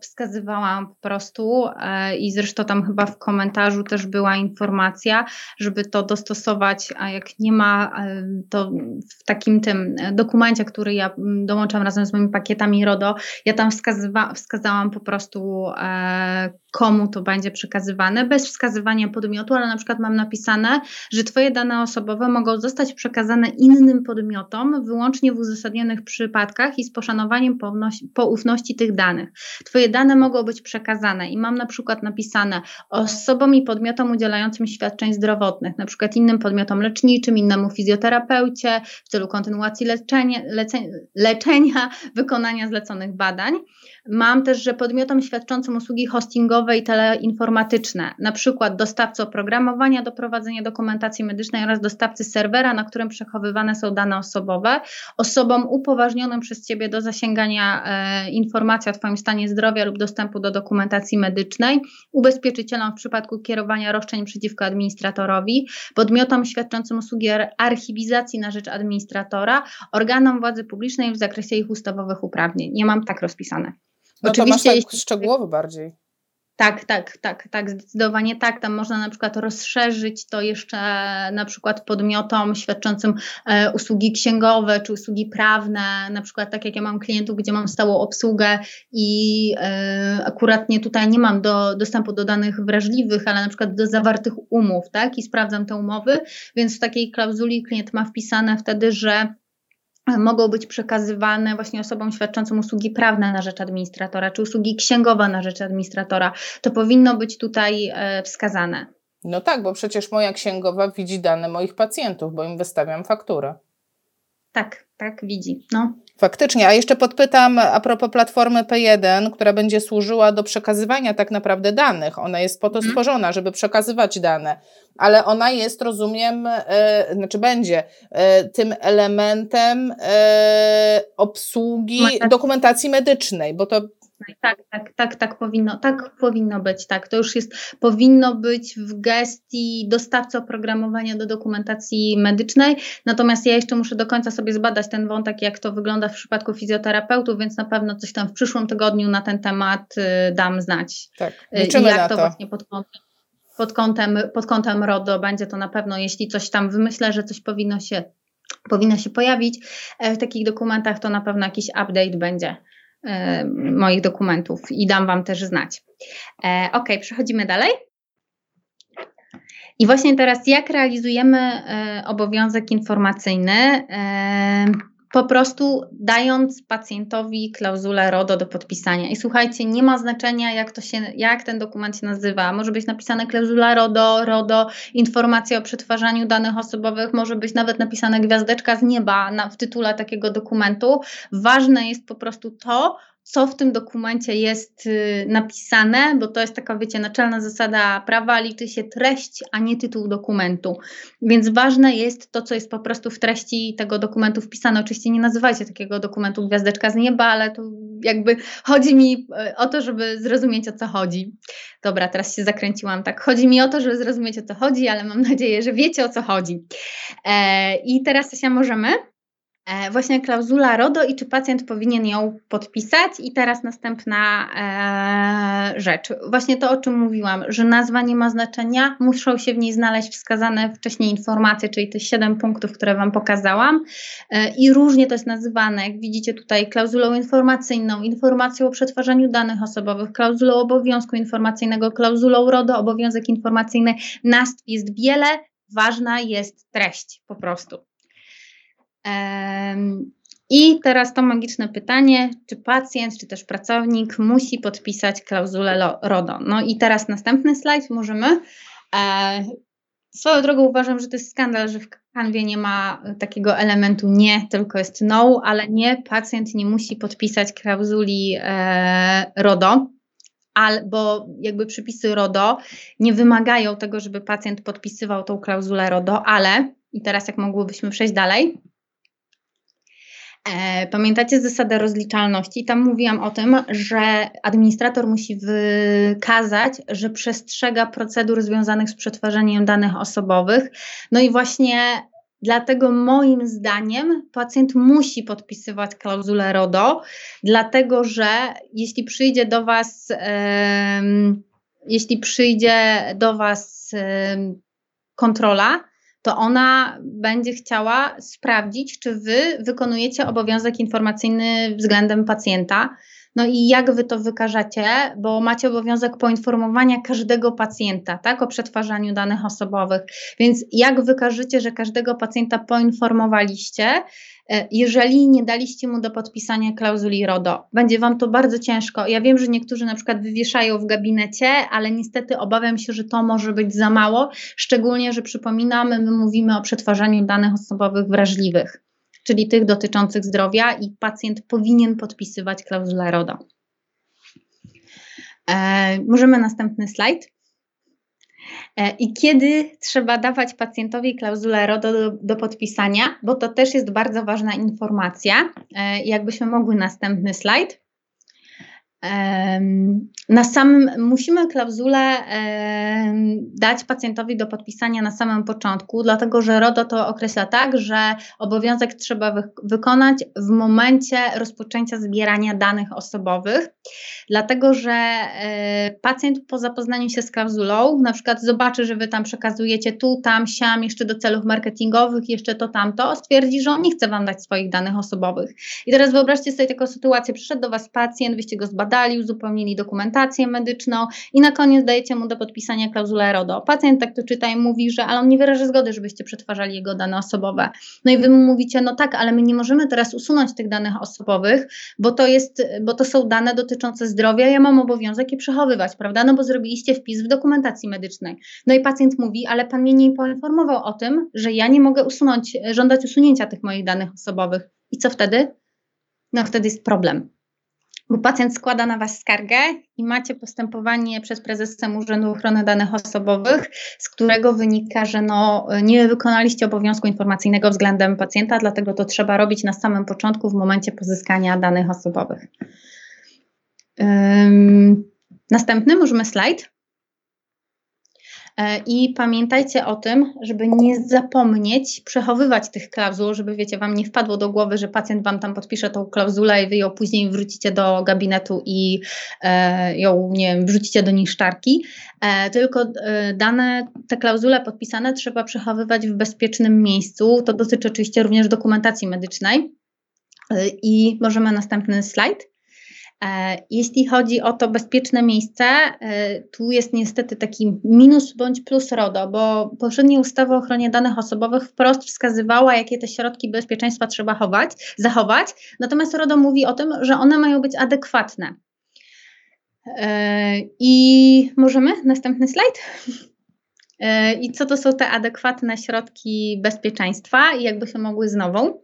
wskazywałam po prostu e, i zresztą tam chyba w komentarzu też była informacja, żeby to dostosować, a jak nie ma, e, to w takim tym dokumencie, który ja dołączam razem z moimi pakietami RODO, ja tam wskazywa, wskazałam po prostu e, komu to będzie przekazywane, bez wskazywania podmiotu, ale na przykład mam napisane, że Twoje dane osobowe mogą zostać przekazane innym podmiotom wyłącznie w uzasadnionych przypadkach i z poszanowaniem poufności tych danych. Twoje dane mogą być przekazane i mam na przykład napisane osobom i podmiotom udzielającym świadczeń zdrowotnych, na przykład innym podmiotom leczniczym, innemu fizjoterapeucie w celu kontynuacji leczenia, leczenia wykonania zleconych badań. Mam też, że podmiotom świadczącym usługi hostingowe i teleinformatyczne, na przykład dostawcy oprogramowania do prowadzenia dokumentacji medycznej oraz dostawcy serwera, na którym przechowywane są dane osobowe, osobom upoważnionym przez Ciebie do zasięgania e, informacji o Twoim stanie zdrowia lub dostępu do dokumentacji medycznej, ubezpieczycielom w przypadku kierowania roszczeń przeciwko administratorowi, podmiotom świadczącym usługi archiwizacji na rzecz administratora, organom władzy publicznej w zakresie ich ustawowych uprawnień. Nie mam tak rozpisane. No Oczywiście, to masz tak szczegółowo bardziej. Tak, tak, tak, tak, zdecydowanie tak. Tam można na przykład rozszerzyć to jeszcze na przykład podmiotom świadczącym e, usługi księgowe czy usługi prawne, na przykład tak jak ja mam klientów, gdzie mam stałą obsługę i e, akurat nie tutaj nie mam do, dostępu do danych wrażliwych, ale na przykład do zawartych umów, tak, i sprawdzam te umowy, więc w takiej klauzuli klient ma wpisane wtedy, że mogą być przekazywane właśnie osobom świadczącym usługi prawne na rzecz administratora, czy usługi księgowe na rzecz administratora. To powinno być tutaj e, wskazane. No tak, bo przecież moja księgowa widzi dane moich pacjentów, bo im wystawiam fakturę. Tak, tak, widzi. No. Faktycznie, a jeszcze podpytam a propos platformy P1, która będzie służyła do przekazywania tak naprawdę danych. Ona jest po to mhm. stworzona, żeby przekazywać dane, ale ona jest, rozumiem, e, znaczy będzie e, tym elementem e, obsługi dokumentacji medycznej, bo to tak, tak, tak, tak powinno, tak powinno być, tak. To już jest, powinno być w gestii dostawcy oprogramowania do dokumentacji medycznej. Natomiast ja jeszcze muszę do końca sobie zbadać ten wątek, jak to wygląda w przypadku fizjoterapeutów, więc na pewno coś tam w przyszłym tygodniu na ten temat y, dam znać. Tak, y, liczymy jak na to, to właśnie pod kątem pod kątem, pod kątem RODO będzie to na pewno, jeśli coś tam wymyślę, że coś powinno się, powinno się pojawić e, w takich dokumentach, to na pewno jakiś update będzie. E, moich dokumentów i dam Wam też znać. E, ok, przechodzimy dalej. I właśnie teraz, jak realizujemy e, obowiązek informacyjny? Po prostu dając pacjentowi klauzulę RODO do podpisania. I słuchajcie, nie ma znaczenia, jak, to się, jak ten dokument się nazywa. Może być napisane klauzula RODO, RODO, informacja o przetwarzaniu danych osobowych, może być nawet napisane gwiazdeczka z nieba na, w tytule takiego dokumentu. Ważne jest po prostu to, co w tym dokumencie jest y, napisane, bo to jest taka, wiecie, naczelna zasada prawa, liczy się treść, a nie tytuł dokumentu. Więc ważne jest to, co jest po prostu w treści tego dokumentu wpisane. Oczywiście nie nazywajcie takiego dokumentu gwiazdeczka z nieba, ale to jakby chodzi mi y, o to, żeby zrozumieć o co chodzi. Dobra, teraz się zakręciłam. Tak, chodzi mi o to, żeby zrozumieć o co chodzi, ale mam nadzieję, że wiecie o co chodzi. E, I teraz, Sasia, możemy? E, właśnie klauzula RODO i czy pacjent powinien ją podpisać. I teraz następna e, rzecz. Właśnie to, o czym mówiłam, że nazwa nie ma znaczenia, muszą się w niej znaleźć wskazane wcześniej informacje, czyli te siedem punktów, które Wam pokazałam. E, I różnie to jest nazywane, jak widzicie tutaj, klauzulą informacyjną, informacją o przetwarzaniu danych osobowych, klauzulą obowiązku informacyjnego, klauzulą RODO, obowiązek informacyjny. Nazw jest wiele, ważna jest treść po prostu. I teraz to magiczne pytanie, czy pacjent, czy też pracownik musi podpisać klauzulę RODO. No i teraz następny slajd możemy. E, swoją drogą uważam, że to jest skandal, że w Canwie nie ma takiego elementu nie, tylko jest no, ale nie, pacjent nie musi podpisać klauzuli e, RODO, albo jakby przepisy RODO nie wymagają tego, żeby pacjent podpisywał tą klauzulę RODO, ale i teraz jak mogłybyśmy przejść dalej, pamiętacie zasadę rozliczalności? Tam mówiłam o tym, że administrator musi wykazać, że przestrzega procedur związanych z przetwarzaniem danych osobowych. No i właśnie dlatego moim zdaniem pacjent musi podpisywać klauzulę RODO, dlatego że jeśli przyjdzie do Was, jeśli przyjdzie do Was kontrola, to ona będzie chciała sprawdzić, czy wy wykonujecie obowiązek informacyjny względem pacjenta. No i jak wy to wykażecie, bo macie obowiązek poinformowania każdego pacjenta, tak, o przetwarzaniu danych osobowych. Więc jak wykażecie, że każdego pacjenta poinformowaliście, E, jeżeli nie daliście mu do podpisania klauzuli RODO. Będzie Wam to bardzo ciężko. Ja wiem, że niektórzy na przykład wywieszają w gabinecie, ale niestety obawiam się, że to może być za mało, szczególnie, że przypominamy, my mówimy o przetwarzaniu danych osobowych wrażliwych, czyli tych dotyczących zdrowia i pacjent powinien podpisywać klauzulę RODO. E, możemy następny slajd. E, I kiedy trzeba dawać pacjentowi klauzulę RODO do, do, podpisania, bo to też jest bardzo ważna informacja. E, jakbyśmy mogły następny slajd. Na samym, musimy klauzulę dać pacjentowi do podpisania na samym początku, dlatego że RODO to określa tak, że obowiązek trzeba wy, wykonać w momencie rozpoczęcia zbierania danych osobowych, dlatego że e, pacjent po zapoznaniu się z klauzulą, na przykład zobaczy, że wy tam przekazujecie tu, tam, siam, jeszcze do celów marketingowych, jeszcze to, tamto, stwierdzi, że on nie chce wam dać swoich danych osobowych. I teraz wyobraźcie sobie taką sytuację, przyszedł do was pacjent, wyście go zbadali, badali, uzupełnili dokumentację medyczną i na koniec dajecie mu do podpisania klauzulę RODO. Pacjent tak to czyta i mówi, że ale on nie wyraży zgody, żebyście przetwarzali jego dane osobowe. No i wy mu mówicie, no tak, ale my nie możemy teraz usunąć tych danych osobowych, bo to jest, bo to są dane dotyczące zdrowia, ja mam obowiązek je przechowywać, prawda? No bo zrobiliście wpis w dokumentacji medycznej. No i pacjent mówi, ale pan mnie nie poinformował o tym, że ja nie mogę usunąć, żądać usunięcia tych moich danych osobowych. I co wtedy? No wtedy jest problem bo pacjent składa na Was skargę i macie postępowanie przez prezesem Urzędu Ochrony Danych Osobowych, z którego wynika, że no, nie wykonaliście obowiązku informacyjnego względem pacjenta, dlatego to trzeba robić na samym początku, w momencie pozyskania danych osobowych. Um, następny, możemy slajd. E, I pamiętajcie o tym, żeby nie zapomnieć przechowywać tych klauzul, żeby wiecie, wam nie wpadło do głowy, że pacjent wam tam podpisze tą klauzulę i wy ją później wrócicie do gabinetu i e, ją, nie wiem, wrzucicie do niszczarki. E, tylko e, dane, te klauzule podpisane trzeba przechowywać w bezpiecznym miejscu. To dotyczy oczywiście również dokumentacji medycznej. E, I możemy następny slajd. E, jeśli chodzi o to bezpieczne miejsce, e, tu jest niestety taki minus bądź plus RODO, bo poprzednia ustawa o ochronie danych osobowych wprost wskazywała, jakie te środki bezpieczeństwa trzeba chować, zachować, natomiast RODO mówi o tym, że one mają być adekwatne. E, I możemy? Następny slajd. I co to są te adekwatne środki bezpieczeństwa i jakby się mogły z nową?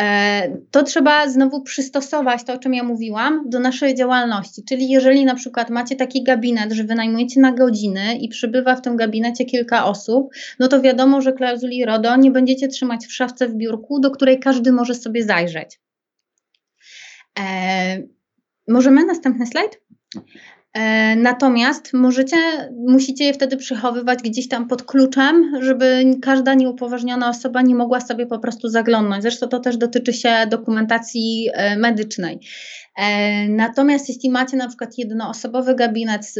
E, to trzeba znowu przystosować to, o czym ja mówiłam, do naszej działalności. Czyli jeżeli na przykład macie taki gabinet, że wynajmujecie na godziny i przybywa w tym gabinecie kilka osób, no to wiadomo, że klauzuli RODO nie będziecie trzymać w szafce w biurku, do której każdy może sobie zajrzeć. E, możemy następny slajd? E, natomiast możecie, musicie je wtedy przechowywać gdzieś tam pod kluczem, żeby każda nieupoważniona osoba nie mogła sobie po prostu zaglądnąć. Zresztą to też dotyczy się dokumentacji e, medycznej. E, natomiast jeśli macie na przykład jednoosobowy gabinet,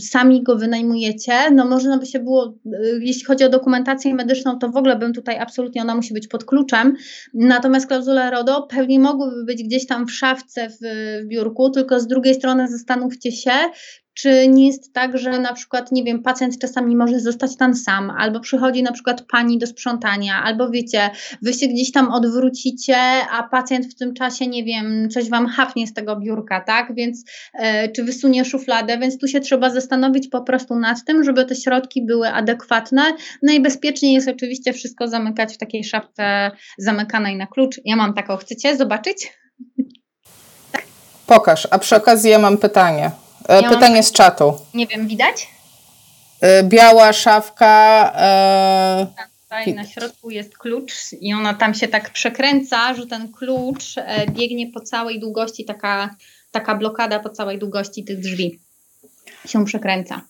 sami go wynajmujecie, no można by się było, jeśli chodzi o dokumentację medyczną, to w ogóle bym tutaj absolutnie, ona musi być pod kluczem. Natomiast klauzule RODO pewnie mogłyby być gdzieś tam w szafce w, w biurku, tylko z drugiej strony zastanówcie się, czy nie jest tak, że na przykład, nie wiem, pacjent czasami może zostać tam sam, albo przychodzi na przykład pani do sprzątania, albo wiecie, wy się gdzieś tam odwrócicie, a pacjent w tym czasie, nie wiem, coś wam hafnie z tego biurka, tak? Więc e, czy wysunie szufladę, więc tu się trzeba zastanowić po prostu nad tym, żeby te środki były adekwatne. Najbezpieczniej jest oczywiście wszystko zamykać w takiej szafce zamykanej na klucz. Ja mam taką, chcecie zobaczyć? Pokaż, a przy okazji ja mam pytanie. E, Pytanie z czatu. Nie wiem, widać? E, biała szafka. E... Tutaj na środku jest klucz i ona tam się tak przekręca, że ten klucz e, biegnie po całej długości, taka, taka blokada po całej długości tych drzwi się przekręca.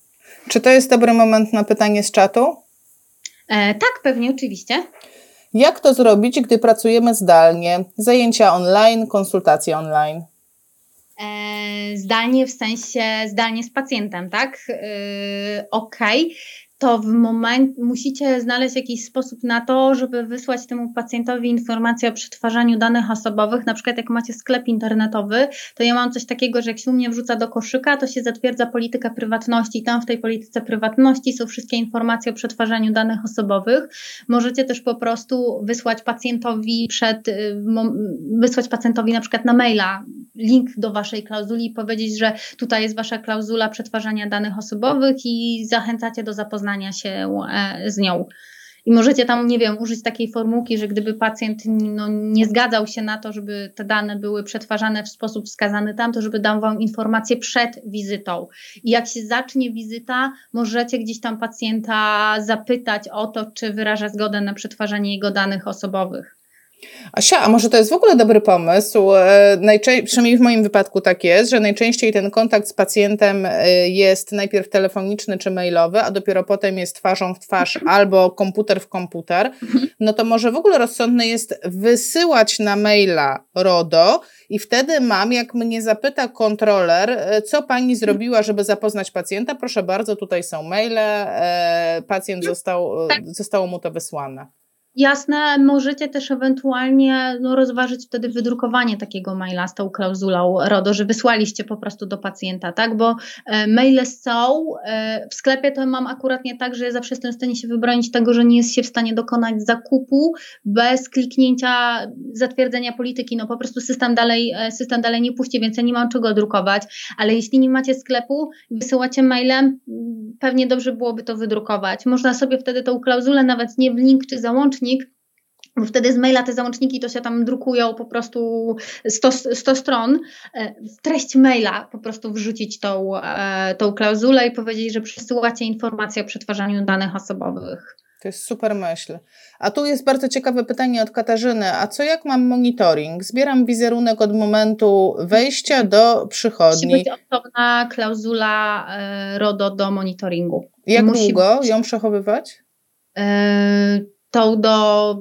Czy to jest dobry moment na pytanie z czatu? E, tak, pewnie, oczywiście. Jak to zrobić, gdy pracujemy zdalnie? Zajęcia online, konsultacje online. E, zdalnie w sensie zdalnie z pacjentem, tak? E, okej. Okay to w moment musicie znaleźć jakiś sposób na to, żeby wysłać temu pacjentowi informację o przetwarzaniu danych osobowych. Na przykład, jak macie sklep internetowy, to ja mam coś takiego, że jak się u mnie wrzuca do koszyka, to się zatwierdza polityka prywatności. Tam w tej polityce prywatności są wszystkie informacje o przetwarzaniu danych osobowych. Możecie też po prostu wysłać pacjentowi przed, y, wysłać pacjentowi na przykład na maila link do waszej klauzuli i powiedzieć, że tutaj jest wasza klauzula przetwarzania danych osobowych i zachęcacie do zapoznania się e, z nią. I możecie tam, nie wiem, użyć takiej formułki, że gdyby pacjent no, nie zgadzał się na to, żeby te dane były przetwarzane w sposób wskazany tam, to żeby dał Wam informację przed wizytą. I jak się zacznie wizyta, możecie gdzieś tam pacjenta zapytać o to, czy wyraża zgodę na przetwarzanie jego danych osobowych. Asia, a może to jest w ogóle dobry pomysł? E, najczę- przynajmniej w moim wypadku tak jest, że najczęściej ten kontakt z pacjentem e, jest najpierw telefoniczny czy mailowy, a dopiero potem jest twarzą w twarz mhm. albo komputer w komputer. Mhm. No to może w ogóle rozsądne jest wysyłać na maila RODO i wtedy mam, jak mnie zapyta kontroler, e, co pani zrobiła, żeby zapoznać pacjenta, proszę bardzo, tutaj są maile, pacjent mhm. został, tak. zostało mu to wysłane. Jasne, możecie też ewentualnie no, rozważyć wtedy wydrukowanie takiego maila z tą klauzulą RODO, że wysłaliście po prostu do pacjenta, tak? Bo e, maile są, e, w sklepie to mam akurat nie tak, że ja zawsze jestem w stanie się wybronić tego, że nie jest się w stanie dokonać zakupu bez kliknięcia zatwierdzenia polityki. No po prostu system dalej, e, system dalej nie puści, więc ja nie mam czego drukować. Ale jeśli nie macie sklepu, wysyłacie mailem, pewnie dobrze byłoby to wydrukować. Można sobie wtedy tą klauzulę nawet nie w link czy załącznik, załącznik, bo wtedy z maila te załączniki to się tam drukują po prostu 100, 100 stron. E, w treść maila po prostu wrzucić tą, e, tą klauzulę i powiedzieć, że przesyłacie informacje o przetwarzaniu danych osobowych. To jest super myśl. A tu jest bardzo ciekawe pytanie od Katarzyny. A co jak mam monitoring? Zbieram wizerunek od momentu wejścia do przychodni. Musi być osobna klauzula e, RODO do monitoringu. Jak Musi długo być... ją przechowywać? tą do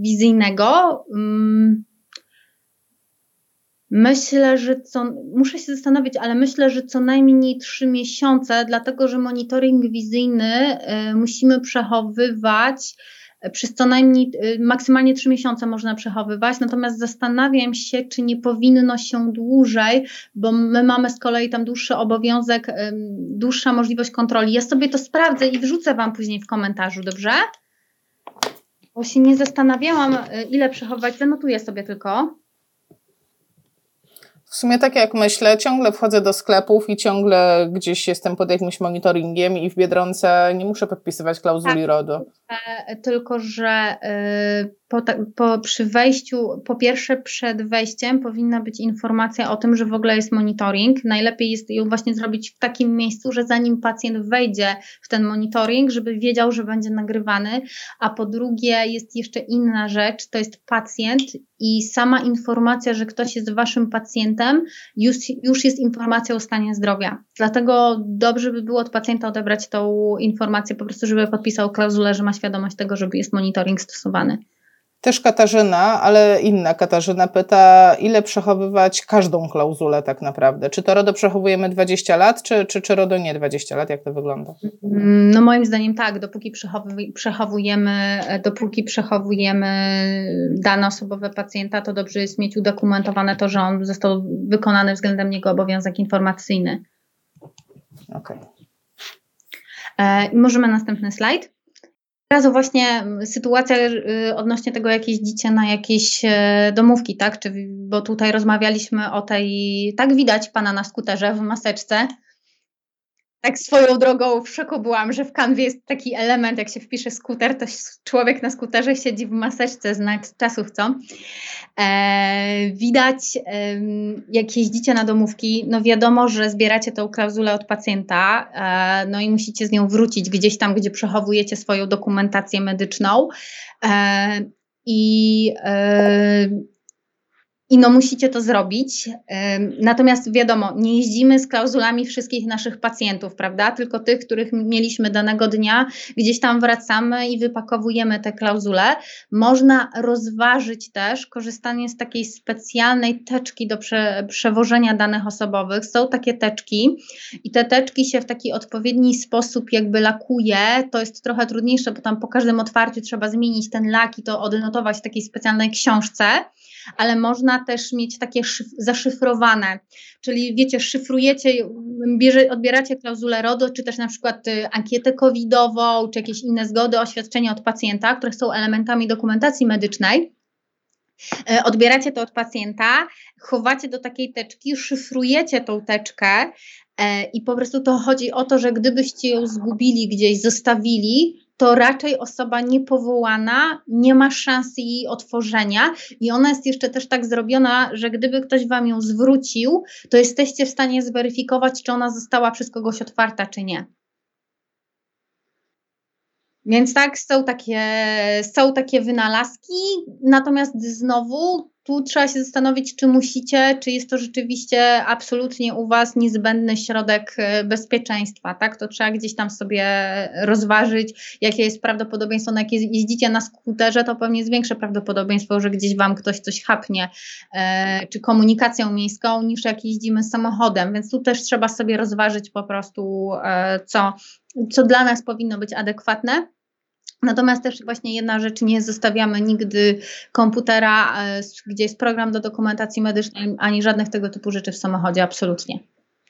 wizyjnego. Mm, myślę, że co, muszę się zastanowić, ale myślę, że co najmniej trzy miesiące, dlatego że monitoring wizyjny y, musimy przechowywać przez co najmniej y, maksymalnie 3 miesiące można przechowywać, natomiast zastanawiam się, czy nie powinno się dłużej, bo my mamy z kolei tam dłuższy obowiązek, dłuższa możliwość kontroli. Ja sobie to sprawdzę i wrzucę Wam później w komentarzu, dobrze? Bo się nie zastanawiałam, y, ile przechowywać, zanotuję sobie tylko. W sumie tak jak myślę, ciągle wchodzę do sklepów i ciągle gdzieś jestem pod jakimś monitoringiem i w Biedronce nie muszę podpisywać klauzuli tak, RODO. Tylko, że y, po, po, przy wejściu, po pierwsze przed wejściem powinna być informacja o tym, że w ogóle jest monitoring. Najlepiej jest ją właśnie zrobić w takim miejscu, że zanim pacjent wejdzie w ten monitoring, żeby wiedział, że będzie nagrywany. A po drugie jest jeszcze inna rzecz, to jest pacjent i sama informacja, że ktoś jest waszym pacjentem, już, już jest informacja o stanie zdrowia. Dlatego dobrze by było od pacjenta odebrać tą informację, po prostu, żeby podpisał klauzulę, że ma świadomość tego, żeby jest monitoring stosowany. Też Katarzyna, ale inna Katarzyna pyta, ile przechowywać każdą klauzulę tak naprawdę? Czy to RODO przechowujemy 20 lat, czy, czy, czy RODO nie 20 lat? Jak to wygląda? Mm, no moim zdaniem tak, dopóki przechowujemy, dopóki przechowujemy dane osobowe pacjenta, to dobrze jest mieć udokumentowane to, że on został wykonany względem niego obowiązek informacyjny. Okej. Okay. E, możemy następny slajd razu właśnie sytuacja y, odnośnie tego, jak jeździcie na jakieś e, domówki, tak? Czy, bo tutaj rozmawialiśmy o tej, tak widać pana na skuterze w maseczce, tak swoją drogą w szoku byłam, że w kanwie jest taki element, jak się wpisze skuter, to człowiek na skuterze siedzi w maseczce, znak czasów, co? E, widać, e, jak jeździcie na domówki, no wiadomo, że zbieracie tą klauzulę od pacjenta, e, no i musicie z nią wrócić gdzieś tam, gdzie przechowujecie swoją dokumentację medyczną. E, I e, i no musicie to zrobić. Natomiast wiadomo, nie jeździmy z klauzulami wszystkich naszych pacjentów, prawda? Tylko tych, których mieliśmy danego dnia, gdzieś tam wracamy i wypakowujemy te klauzule. Można rozważyć też korzystanie z takiej specjalnej teczki do prze, przewożenia danych osobowych. Są takie teczki i te teczki się w taki odpowiedni sposób jakby lakuje. To jest trochę trudniejsze, bo tam po każdym otwarciu trzeba zmienić ten lak i to odnotować w takiej specjalnej książce ale można też mieć takie zaszyfrowane, czyli wiecie, szyfrujecie, bierze, odbieracie klauzulę RODO, czy też na przykład y, ankietę covidową, czy jakieś inne zgody, oświadczenia od pacjenta, które są elementami dokumentacji medycznej. E, odbieracie to od pacjenta, chowacie do takiej teczki, szyfrujecie tą teczkę e, i po prostu to chodzi o to, że gdybyście ją zgubili gdzieś, zostawili, to raczej osoba niepowołana nie ma szansy jej otworzenia i ona jest jeszcze też tak zrobiona, że gdyby ktoś Wam ją zwrócił, to jesteście w stanie zweryfikować, czy ona została przez kogoś otwarta, czy nie. Więc tak, są takie, są takie wynalazki, natomiast znowu tu trzeba się zastanowić, czy musicie, czy jest to rzeczywiście absolutnie u Was niezbędny środek e, bezpieczeństwa, tak? To trzeba gdzieś tam sobie rozważyć, jakie jest prawdopodobieństwo, na jakie jeździcie na skuterze, to pewnie jest większe prawdopodobieństwo, że gdzieś Wam ktoś coś chapnie, e, czy komunikacją miejską, niż jak jeździmy samochodem, więc tu też trzeba sobie rozważyć po prostu, e, co, co dla nas powinno być adekwatne. Natomiast też właśnie jedna rzecz, nie zostawiamy nigdy komputera, e, gdzie jest program do dokumentacji medycznej, ani żadnych tego typu rzeczy w samochodzie, absolutnie.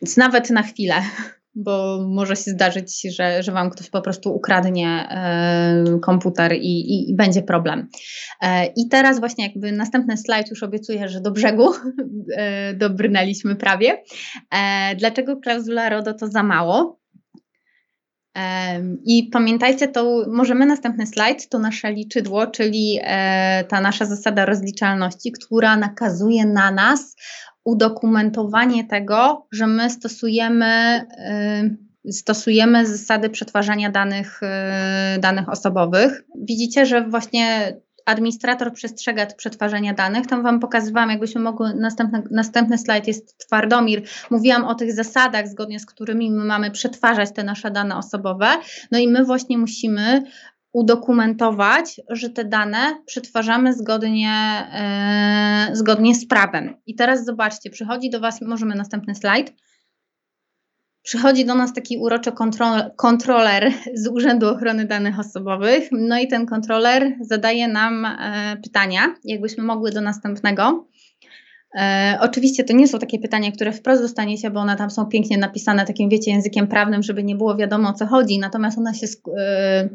Więc nawet na chwilę, bo może się zdarzyć, że, że Wam ktoś po prostu ukradnie e, komputer i, i, i, będzie problem. E, I teraz właśnie jakby następny slajd już obiecuję, że do brzegu dobrnęliśmy prawie. Dlaczego klauzula RODO to za mało? I pamiętajcie, to możemy następny slajd, to nasze liczydło, czyli e, ta nasza zasada rozliczalności, która nakazuje na nas udokumentowanie tego, że my stosujemy, stosujemy zasady przetwarzania danych, e, danych osobowych. Widzicie, że właśnie administrator przestrzega przetwarzania danych. Tam Wam pokazywałam, jakbyśmy mogły, następny, następny slajd jest Twardomir. Mówiłam o tych zasadach, zgodnie z którymi my mamy przetwarzać te nasze dane osobowe. No i my właśnie musimy udokumentować, że te dane przetwarzamy zgodnie, yy, zgodnie z prawem. I teraz zobaczcie, przychodzi do Was, możemy następny slajd. Przychodzi do nas taki uroczy kontrol, kontroler z Urzędu Ochrony Danych Osobowych. No i ten kontroler zadaje nam e, pytania, jakbyśmy mogły do następnego. E, oczywiście to nie są takie pytania, które wprost dostaniecie, bo one tam są pięknie napisane takim, wiecie, językiem prawnym, żeby nie było wiadomo o co chodzi, natomiast one się, e,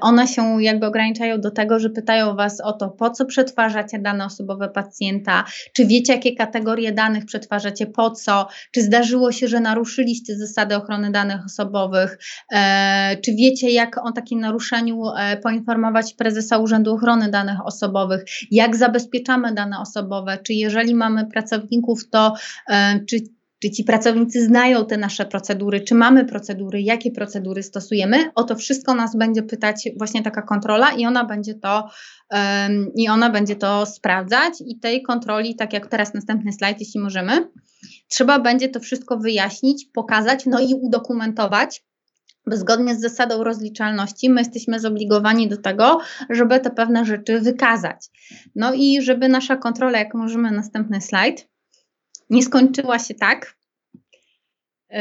one się jakby ograniczają do tego, że pytają Was o to, po co przetwarzacie dane osobowe pacjenta, czy wiecie, jakie kategorie danych przetwarzacie, po co, czy zdarzyło się, że naruszyliście zasady ochrony danych osobowych, e, czy wiecie, jak o takim naruszeniu e, poinformować prezesa Urzędu Ochrony Danych Osobowych, jak zabezpieczamy dane osobowe, czy jeżeli mamy pracowników, to e, czy czy ci pracownicy znają te nasze procedury, czy mamy procedury, jakie procedury stosujemy? O to wszystko nas będzie pytać właśnie taka kontrola i ona będzie to um, i ona będzie to sprawdzać i tej kontroli, tak jak teraz następny slajd, jeśli możemy, trzeba będzie to wszystko wyjaśnić, pokazać, no i udokumentować, zgodnie z zasadą rozliczalności my jesteśmy zobligowani do tego, żeby te pewne rzeczy wykazać. No i żeby nasza kontrola, jak możemy następny slajd, nie skończyła się tak. Yy,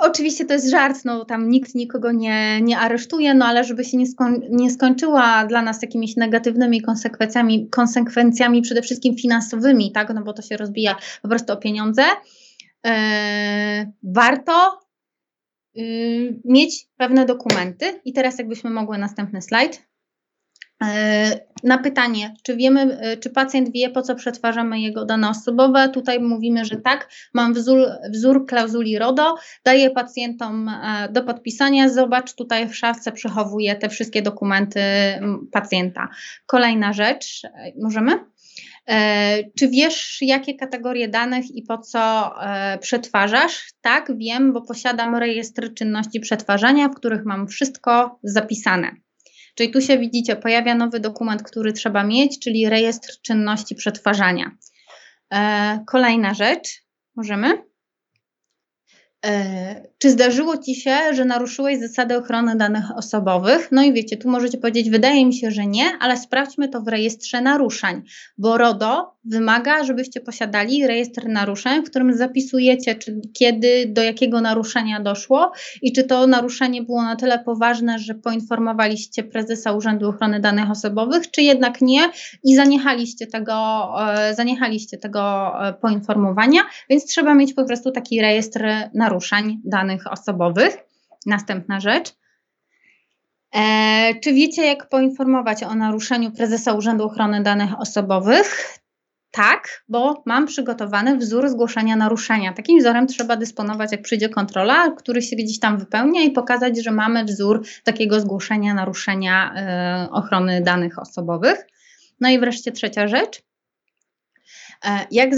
oczywiście to jest żart, no tam nikt nikogo nie, nie aresztuje, no ale żeby się nie, skoń, nie skończyła dla nas jakimiś negatywnymi konsekwencjami, konsekwencjami przede wszystkim finansowymi, tak, no bo to się rozbija po prostu o pieniądze, yy, warto Y, mieć pewne dokumenty. I teraz jakbyśmy mogły następny slajd. Y, na pytanie, czy wiemy, y, czy pacjent wie, po co przetwarzamy jego dane osobowe, tutaj mówimy, że tak, mam wzór, wzór klauzuli RODO, daję pacjentom e, do podpisania, zobacz, tutaj w szafce przechowuję te wszystkie dokumenty pacjenta. Kolejna rzecz, e, możemy? E, czy wiesz, jakie kategorie danych i po co e, przetwarzasz? Tak, wiem, bo posiadam rejestr czynności przetwarzania, w których mam wszystko zapisane. Czyli tu się widzicie, pojawia nowy dokument, który trzeba mieć, czyli rejestr czynności przetwarzania. E, kolejna rzecz, możemy? Czy zdarzyło Ci się, że naruszyłeś zasady ochrony danych osobowych? No i wiecie, tu możecie powiedzieć, wydaje mi się, że nie, ale sprawdźmy to w rejestrze naruszeń, bo RODO wymaga, żebyście posiadali rejestr naruszeń, w którym zapisujecie, czy, kiedy, do jakiego naruszenia doszło i czy to naruszenie było na tyle poważne, że poinformowaliście prezesa Urzędu Ochrony Danych Osobowych, czy jednak nie i zaniechaliście tego, e, zaniechaliście tego e, poinformowania, więc trzeba mieć po prostu taki rejestr naruszeń danych osobowych. Następna rzecz. E, czy wiecie, jak poinformować o naruszeniu prezesa Urzędu Ochrony Danych Osobowych? Tak, bo mam przygotowany wzór zgłoszenia naruszenia. Takim wzorem trzeba dysponować, jak przyjdzie kontrola, który się gdzieś tam wypełnia i pokazać, że mamy wzór takiego zgłoszenia naruszenia y, ochrony danych osobowych. No i wreszcie trzecia rzecz. E, jak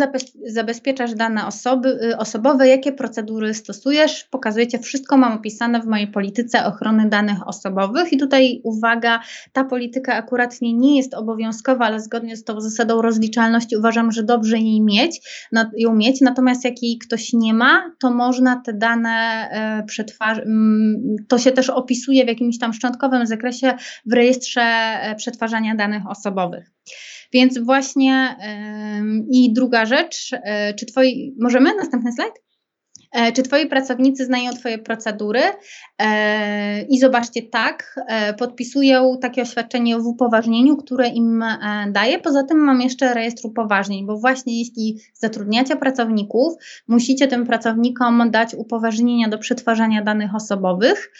zabezpieczasz dane osoby, y, osobowe, jakie procedury stosujesz? Pokazujecie, wszystko mam opisane w mojej polityce ochrony danych osobowych. I tutaj uwaga, ta polityka akurat nie, nie jest obowiązkowa, ale zgodnie z tą zasadą rozliczalności uważam, że dobrze jej mieć, ją mieć. Natomiast jak jej ktoś nie ma, to można te dane e, przetwarzać. To się też opisuje w jakimś tam szczątkowym zakresie w rejestrze e, przetwarzania danych osobowych. Więc właśnie i druga rzecz, e, czy twoi, możemy następny slajd? E, czy Twoi pracownicy znają Twoje procedury? E, I zobaczcie, tak, podpisują takie oświadczenie w upoważnieniu, które im daję. Poza tym mam jeszcze rejestr upoważnień, bo właśnie jeśli zatrudniacie pracowników, musicie tym pracownikom dać upoważnienia do przetwarzania danych osobowych.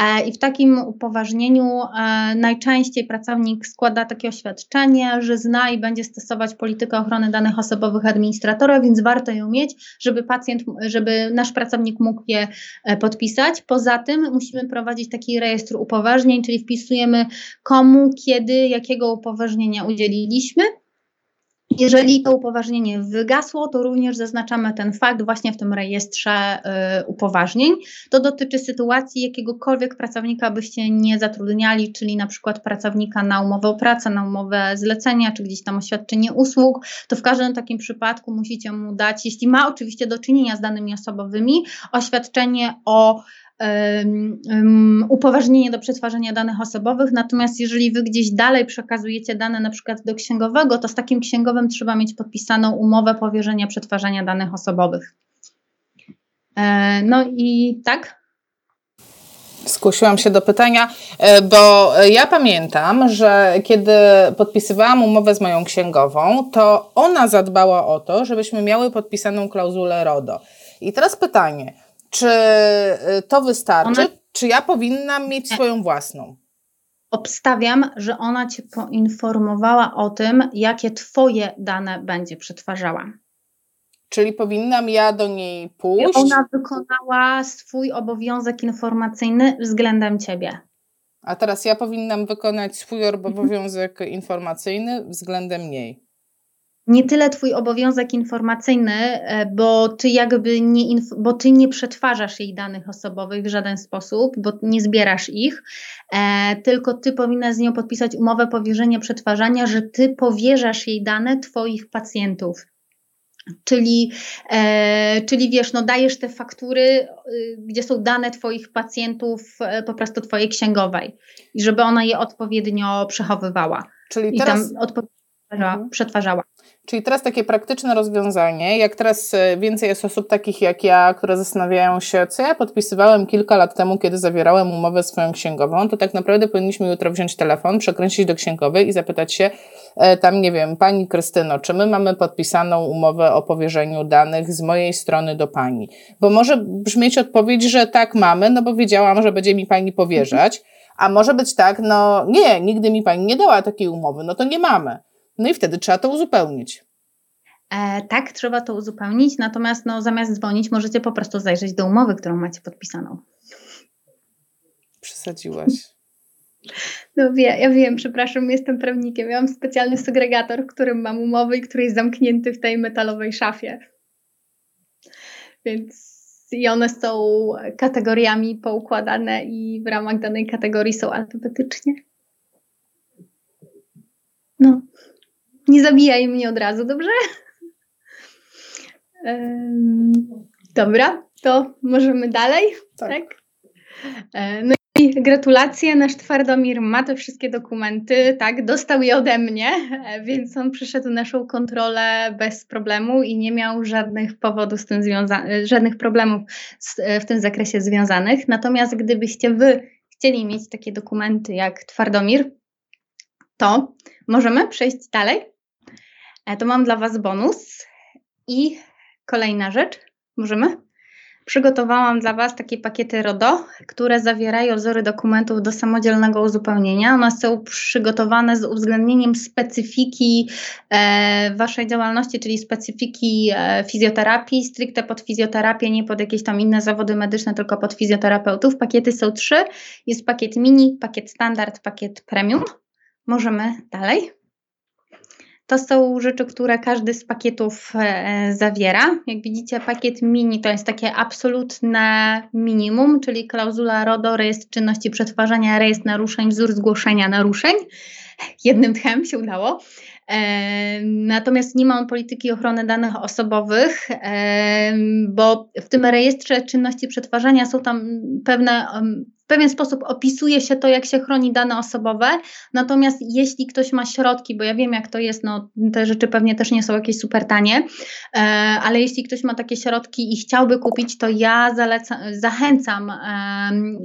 E, I w takim upoważnieniu e, najczęściej pracownik składa takie oświadczenie, że zna i będzie stosować politykę ochrony danych osobowych administratora, więc warto ją mieć, żeby pacjent, żeby nasz pracownik mógł je e, podpisać. Poza tym musimy prowadzić taki rejestr upoważnień, czyli wpisujemy komu, kiedy, jakiego upoważnienia udzieliliśmy jeżeli to upoważnienie wygasło, to również zaznaczamy ten fakt właśnie w tym rejestrze y, upoważnień. To dotyczy sytuacji jakiegokolwiek pracownika byście nie zatrudniali, czyli na przykład pracownika na umowę o pracę, na umowę zlecenia, czy gdzieś tam oświadczenie usług, to w każdym takim przypadku musicie mu dać, jeśli ma oczywiście do czynienia z danymi osobowymi, oświadczenie o upoważnienie do przetwarzania danych osobowych, natomiast jeżeli Wy gdzieś dalej przekazujecie dane na przykład do księgowego, to z takim księgowym trzeba mieć podpisaną umowę powierzenia przetwarzania danych osobowych. No i tak, Skusiłam się do pytania, e, bo ja pamiętam, że kiedy podpisywałam umowę z moją księgową, to ona zadbała o to, żebyśmy miały podpisaną klauzulę RODO. I teraz pytanie, czy e, to wystarczy, ona... czy ja powinnam mieć swoją własną? Obstawiam, że ona cię poinformowała o tym, jakie twoje dane będzie przetwarzała. Czyli powinnam ja do niej pójść? Ona wykonała swój obowiązek informacyjny względem ciebie. A teraz ja powinnam wykonać swój obowiązek informacyjny względem niej. Nie tyle twój obowiązek informacyjny, e, bo ty jakby nie, bo ty nie przetwarzasz jej danych osobowych w żaden sposób, bo nie zbierasz ich, e, tylko ty powinnaś z nią podpisać umowę powierzenia przetwarzania, że ty powierzasz jej dane twoich pacjentów. Czyli, e, czyli wiesz, no dajesz te faktury, y, gdzie są dane Twoich pacjentów e, po prostu Twojej księgowej i żeby ona je odpowiednio przechowywała. Czyli teraz... I tam odpowiednio mhm. przetwarzała. Czyli teraz takie praktyczne rozwiązanie, jak teraz e, więcej jest osób takich jak ja, które zastanawiają się, co ja podpisywałem kilka lat temu, kiedy zawierałem umowę swoją księgową, to tak naprawdę powinniśmy jutro wziąć telefon, przekręcić do księgowej i zapytać się, e, tam nie wiem, pani Krystyno, czy my mamy podpisaną umowę o powierzeniu danych z mojej strony do pani? Bo może brzmieć odpowiedź, że tak mamy, no bo wiedziałam, że będzie mi pani powierzać, a może być tak, no nie, nigdy mi pani nie dała takiej umowy, no to nie mamy. No i wtedy trzeba to uzupełnić. E, tak, trzeba to uzupełnić, natomiast no, zamiast dzwonić, możecie po prostu zajrzeć do umowy, którą macie podpisaną. Przesadziłaś. No wie, ja wiem, przepraszam, jestem prawnikiem. Ja mam specjalny segregator, w którym mam umowy i który jest zamknięty w tej metalowej szafie. Więc i one są kategoriami poukładane i w ramach danej kategorii są alfabetycznie. No. Nie zabijaj mnie od razu, dobrze? Dobra, to możemy dalej. Tak. tak? E, no i gratulacje, nasz Twardomir ma te wszystkie dokumenty, tak, dostał je ode mnie, e, więc on przyszedł naszą kontrolę bez problemu i nie miał żadnych powodów z tym związanych, żadnych problemów w tym zakresie związanych. Natomiast gdybyście wy chcieli mieć takie dokumenty jak Twardomir, to możemy przejść dalej. E, to mam dla Was bonus. I kolejna rzecz, możemy? Przygotowałam dla Was takie pakiety RODO, które zawierają wzory dokumentów do samodzielnego uzupełnienia. One są przygotowane z uwzględnieniem specyfiki e, Waszej działalności, czyli specyfiki e, fizjoterapii, stricte pod fizjoterapię, nie pod jakieś tam inne zawody medyczne, tylko pod fizjoterapeutów. Pakiety są trzy. Jest pakiet mini, pakiet standard, pakiet premium. Możemy dalej. To są rzeczy, które każdy z pakietów e, zawiera. Jak widzicie, pakiet mini to jest takie absolutne minimum, czyli klauzula RODO, rejestr czynności przetwarzania, rejestr naruszeń, wzór zgłoszenia naruszeń. Jednym tchem się udało. Natomiast nie ma on polityki ochrony danych osobowych, bo w tym rejestrze czynności przetwarzania są tam pewne pewien sposób opisuje się to, jak się chroni dane osobowe. Natomiast jeśli ktoś ma środki, bo ja wiem, jak to jest, no te rzeczy pewnie też nie są jakieś super tanie, e, ale jeśli ktoś ma takie środki i chciałby kupić, to ja zaleca, zachęcam e,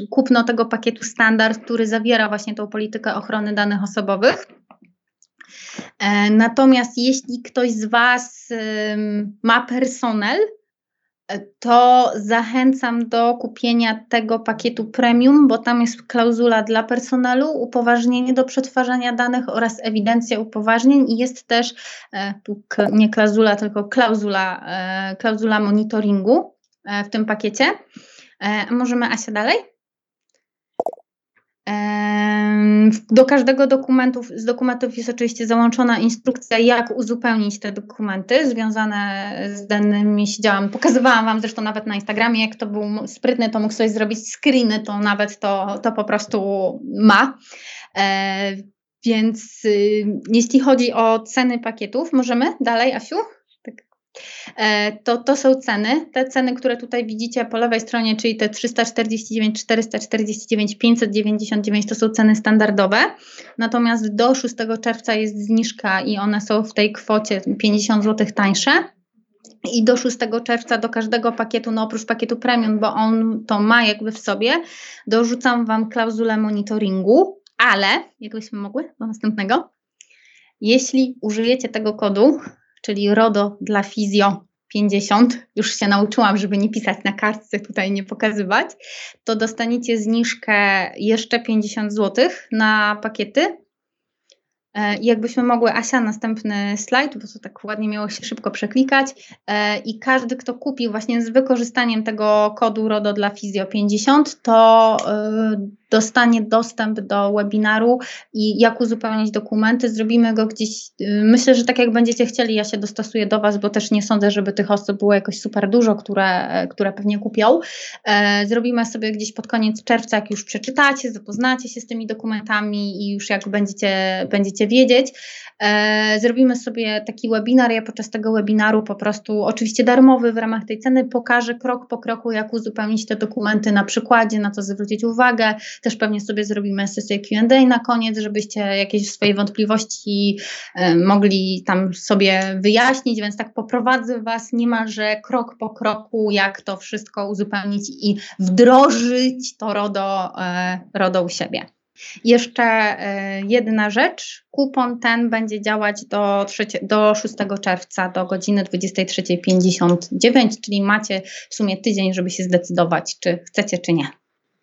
kupno tego pakietu standard, który zawiera właśnie tą politykę ochrony danych osobowych. E, natomiast jeśli ktoś z Was ma personel, to zachęcam do kupienia tego pakietu premium, bo tam jest klauzula dla personelu, upoważnienie do przetwarzania danych oraz ewidencja upoważnień i jest też e, tu nie klauzula, tylko klauzula, e, klauzula monitoringu e, w tym pakiecie. Możemy Asia dalej? Do każdego dokumentu, z dokumentów jest oczywiście załączona instrukcja, jak uzupełnić te dokumenty związane z danymi siedziałam. Pokazywałam Wam zresztą nawet na Instagramie, jak to był sprytny, to mógł sobie zrobić screeny, to nawet to, to po prostu ma. E, więc y, jeśli chodzi o ceny pakietów, możemy dalej, Asiu? E, to, to są ceny. Te ceny, które tutaj widzicie po lewej stronie, czyli te 349, 449, 599 to są ceny standardowe. Natomiast do 6 czerwca jest zniżka i one są w tej kwocie 50 zł tańsze. i do 6 czerwca do każdego pakietu, no oprócz pakietu premium, bo on to ma jakby w sobie, dorzucam Wam klauzulę monitoringu, ale jakbyśmy mogły do następnego, jeśli użyjecie tego kodu, czyli RODO dla Fizjo 50, już się nauczyłam, żeby nie pisać na kartce, tutaj nie pokazywać, to dostaniecie zniżkę jeszcze 50 zł na pakiety. E, jakbyśmy mogły, Asia, następny slajd, bo to tak ładnie miało się szybko przeklikać. E, I każdy, kto kupił właśnie z wykorzystaniem tego kodu RODO dla Fizjo 50, to e, dostanie dostęp do webinaru i jak uzupełniać dokumenty. Zrobimy go gdzieś, y, myślę, że tak jak będziecie chcieli, ja się dostosuję do Was, bo też nie sądzę, żeby tych osób było jakoś super dużo, które, które pewnie kupią. E, zrobimy sobie gdzieś pod koniec czerwca, jak już przeczytacie, zapoznacie się z tymi dokumentami i już jak będziecie, będziecie wiedzieć. E, zrobimy sobie taki webinar. Ja podczas tego webinaru po prostu, oczywiście darmowy w ramach tej ceny, pokażę krok po kroku, jak uzupełnić te dokumenty na przykładzie, na co zwrócić uwagę, też pewnie sobie zrobimy sesję QA na koniec, żebyście jakieś swoje wątpliwości e, mogli tam sobie wyjaśnić, więc tak poprowadzę Was niemalże krok po kroku, jak to wszystko uzupełnić i wdrożyć to RODO, e, RODO u siebie. Jeszcze e, jedna rzecz. Kupon ten będzie działać do, 3, do 6 czerwca do godziny 23.59, czyli macie w sumie tydzień, żeby się zdecydować, czy chcecie, czy nie.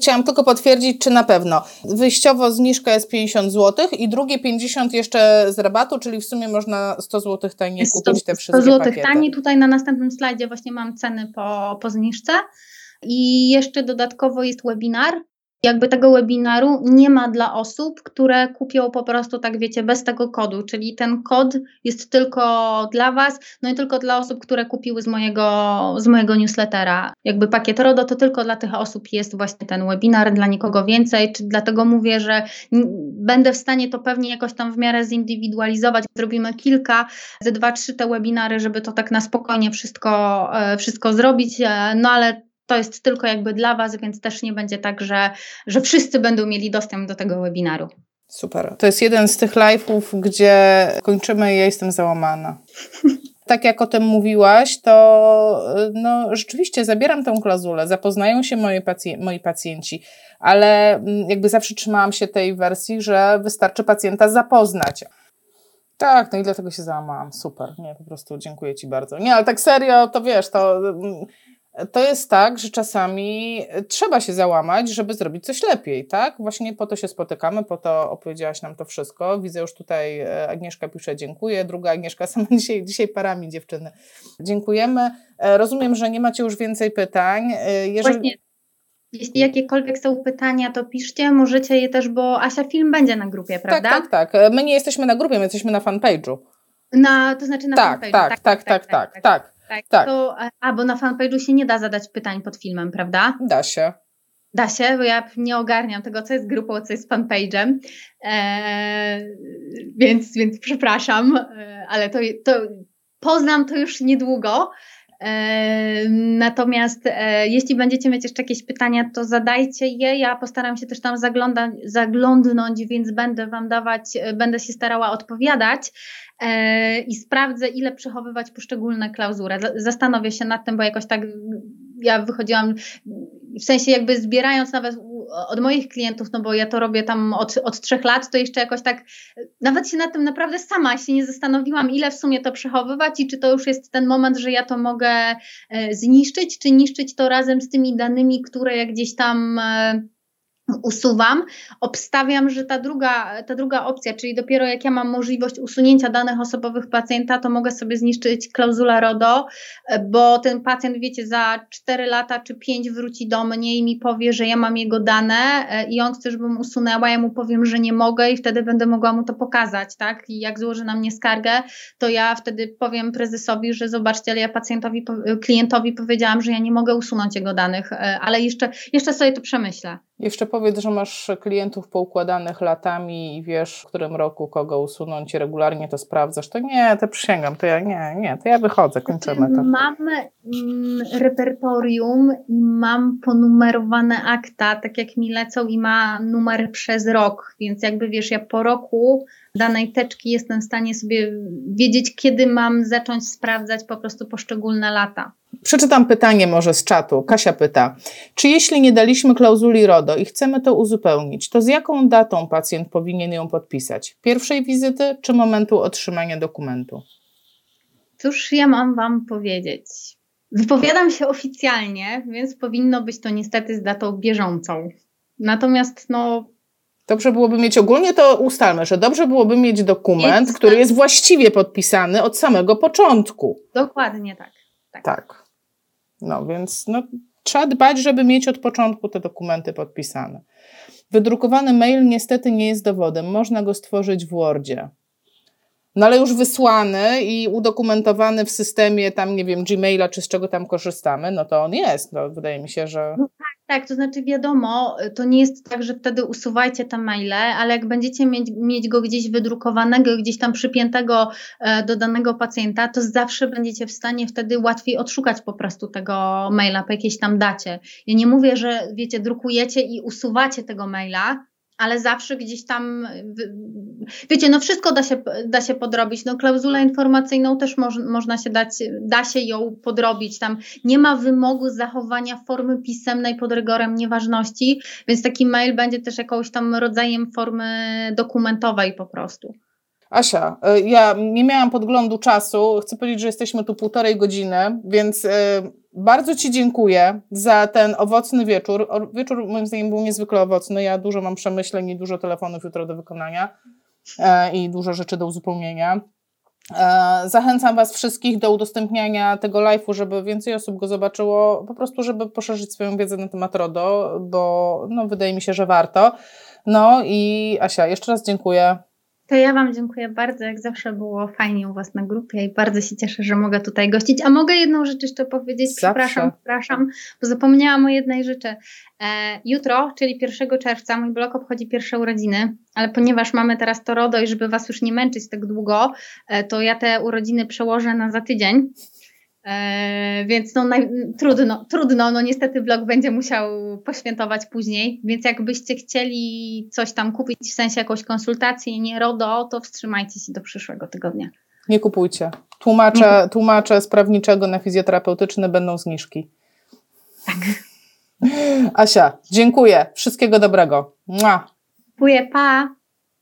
Chciałam tylko potwierdzić, czy na pewno. Wyjściowo zniżka jest 50 zł i drugie 50 jeszcze z rabatu, czyli w sumie można 100 zł taniej kupić te wszystkie 100 zł taniej. Tutaj na następnym slajdzie właśnie mam ceny po, po zniżce. I jeszcze dodatkowo jest webinar, jakby tego webinaru nie ma dla osób, które kupią po prostu, tak wiecie, bez tego kodu, czyli ten kod jest tylko dla Was, no i tylko dla osób, które kupiły z mojego, z mojego newslettera. Jakby pakiet RODO to tylko dla tych osób jest właśnie ten webinar, dla nikogo więcej, czy dlatego mówię, że będę w stanie to pewnie jakoś tam w miarę zindywidualizować. Zrobimy kilka, ze dwa, trzy te webinary, żeby to tak na spokojnie wszystko, e, wszystko zrobić, e, no ale to jest tylko jakby dla Was, więc też nie będzie tak, że, że wszyscy będą mieli dostęp do tego webinaru. Super. To jest jeden z tych live'ów, gdzie kończymy i ja jestem załamana. tak jak o tym mówiłaś, to no, rzeczywiście zabieram tę klauzulę, zapoznają się moi, pacj moi pacjenci, ale mm, jakby zawsze trzymałam się tej wersji, że wystarczy pacjenta zapoznać. Tak, no i dlatego się załamałam. Super. Nie, po prostu dziękuję Ci bardzo. Nie, ale tak serio, to wiesz, to mm, to jest tak, że czasami trzeba się załamać, żeby zrobić coś lepiej, tak? Właśnie po to się spotykamy, po to opowiedziałaś nam to wszystko. Widzę już tutaj e, Agnieszka pisze dziękuję, druga Agnieszka sama dzisiaj, dzisiaj parami dziewczyny. Dziękujemy. E, rozumiem, że nie macie już więcej pytań. E, jeżeli... Właśnie. Jeśli jakiekolwiek są pytania, to piszcie, możecie je też, bo Asia film będzie na grupie, tak, prawda? Tak, tak, tak. My nie jesteśmy na grupie, my jesteśmy na fanpage'u. Na, to znaczy na tak, fanpage'u. Tak, tak, tak, tak, tak. tak tak? tak. To, a, bo na fanpage'u się nie da zadać pytań pod filmem, prawda? Da się. Da się, bo ja nie ogarniam tego, co jest grupą, co jest fanpage'em. Eee, więc, więc przepraszam, e, ale to, to poznam to już niedługo. E, natomiast e, jeśli będziecie mieć jeszcze jakieś pytania, to zadajcie je. Ja postaram się też tam zaglądać, zaglądnąć, więc będę Wam dawać, będę się starała odpowiadać. E, i sprawdzę, ile przechowywać poszczególne klauzury. Zastanowię się nad tym, bo jakoś tak ja wychodziłam, w sensie jakby zbierając nawet od moich klientów, no bo ja to robię tam od, od trzech lat, to jeszcze jakoś tak, nawet się nad tym naprawdę sama się nie zastanowiłam, ile w sumie to przechowywać i czy to już jest ten moment, że ja to mogę e, zniszczyć, czy niszczyć to razem z tymi danymi, które ja gdzieś tam e, usuwam, obstawiam, że ta druga, ta druga opcja, czyli dopiero jak ja mam możliwość usunięcia danych osobowych pacjenta, to mogę sobie zniszczyć klauzulę RODO, bo ten pacjent, wiecie, za 4 lata czy 5 wróci do mnie i mi powie, że ja mam jego dane e, i on chce, żebym usunęła, ja mu powiem, że nie mogę i wtedy będę mogła mu to pokazać, tak? I jak złoży na mnie skargę, to ja wtedy powiem prezesowi, że zobaczcie, ale ja pacjentowi, klientowi powiedziałam, że ja nie mogę usunąć jego danych, e, ale jeszcze, jeszcze sobie to przemyślę. Jeszcze powiedz, że masz klientów poukładanych latami i wiesz, w którym roku kogo usunąć i regularnie to sprawdzasz. To nie, to przysięgam, to ja nie, nie, to ja wychodzę, kończymy to. Mam mm, repertorium i mam ponumerowane akta, tak jak mi lecą i ma numer przez rok, więc jakby wiesz, ja po roku danej teczki jestem w stanie sobie wiedzieć, kiedy mam zacząć sprawdzać po prostu poszczególne lata. Przeczytam pytanie może z czatu. Kasia pyta, czy jeśli nie daliśmy klauzuli RODO i chcemy to uzupełnić, to z jaką datą pacjent powinien ją podpisać? Pierwszej wizyty czy momentu otrzymania dokumentu? Cóż ja mam Wam powiedzieć? Wypowiadam się oficjalnie, więc powinno być to niestety z datą bieżącą. Natomiast no, Dobrze byłoby mieć, ogólnie to ustalmy, że dobrze byłoby mieć dokument, jest który jest właściwie podpisany od samego początku. Dokładnie tak. Tak. tak. No więc no, trzeba dbać, żeby mieć od początku te dokumenty podpisane. Wydrukowany mail niestety nie jest dowodem. Można go stworzyć w Wordzie. No ale już wysłany i udokumentowany w systemie tam, nie wiem, Gmaila czy z czego tam korzystamy, no to on jest. No, wydaje mi się, że. No tak, tak, to znaczy wiadomo, to nie jest tak, że wtedy usuwajcie te maile, ale jak będziecie mieć, mieć go gdzieś wydrukowanego, gdzieś tam przypiętego e, do danego pacjenta, to zawsze będziecie w stanie wtedy łatwiej odszukać po prostu tego maila po jakiejś tam dacie. Ja nie mówię, że wiecie, drukujecie i usuwacie tego maila, ale zawsze gdzieś tam, wiecie, no wszystko da się, da się podrobić. No klauzulę informacyjną też moż, można się dać, da się ją podrobić. Tam nie ma wymogu zachowania formy pisemnej pod rygorem nieważności, więc taki mail będzie też jakąś tam rodzajem formy dokumentowej po prostu. Asia, y, ja nie miałam podglądu czasu. Chcę powiedzieć, że jesteśmy tu półtorej godziny, więc y, bardzo Ci dziękuję za ten owocny wieczór. Wieczór moim zdaniem był niezwykle owocny. Ja dużo mam przemyśleń i dużo telefonów jutro do wykonania e, i dużo rzeczy do uzupełnienia. E, zachęcam Was wszystkich do udostępniania tego live'u, żeby więcej osób go zobaczyło, po prostu, żeby poszerzyć swoją wiedzę na temat RODO, bo no, wydaje mi się, że warto. No i Asia, jeszcze raz dziękuję. To ja Wam dziękuję bardzo. Jak zawsze było fajnie u Was na grupie i bardzo się cieszę, że mogę tutaj gościć. A mogę jedną rzecz jeszcze powiedzieć? Zawsze. Przepraszam, przepraszam, bo zapomniałam o jednej rzeczy. E, jutro, czyli 1 czerwca, mój blog obchodzi pierwsze urodziny, ale ponieważ mamy teraz to RODO i żeby Was już nie męczyć tak długo, e, to ja te urodziny przełożę na za tydzień. E, więc no, naj, trudno, trudno, no niestety blog będzie musiał poświętować później, więc jakbyście chcieli coś tam kupić, w sensie jakąś konsultację, nie RODO, to wstrzymajcie się do przyszłego tygodnia. Nie kupujcie. Tłumacze, tłumacze z prawniczego na fizjoterapeutyczny będą zniżki. Tak. Asia, dziękuję. Wszystkiego dobrego. Dziękuję, pa.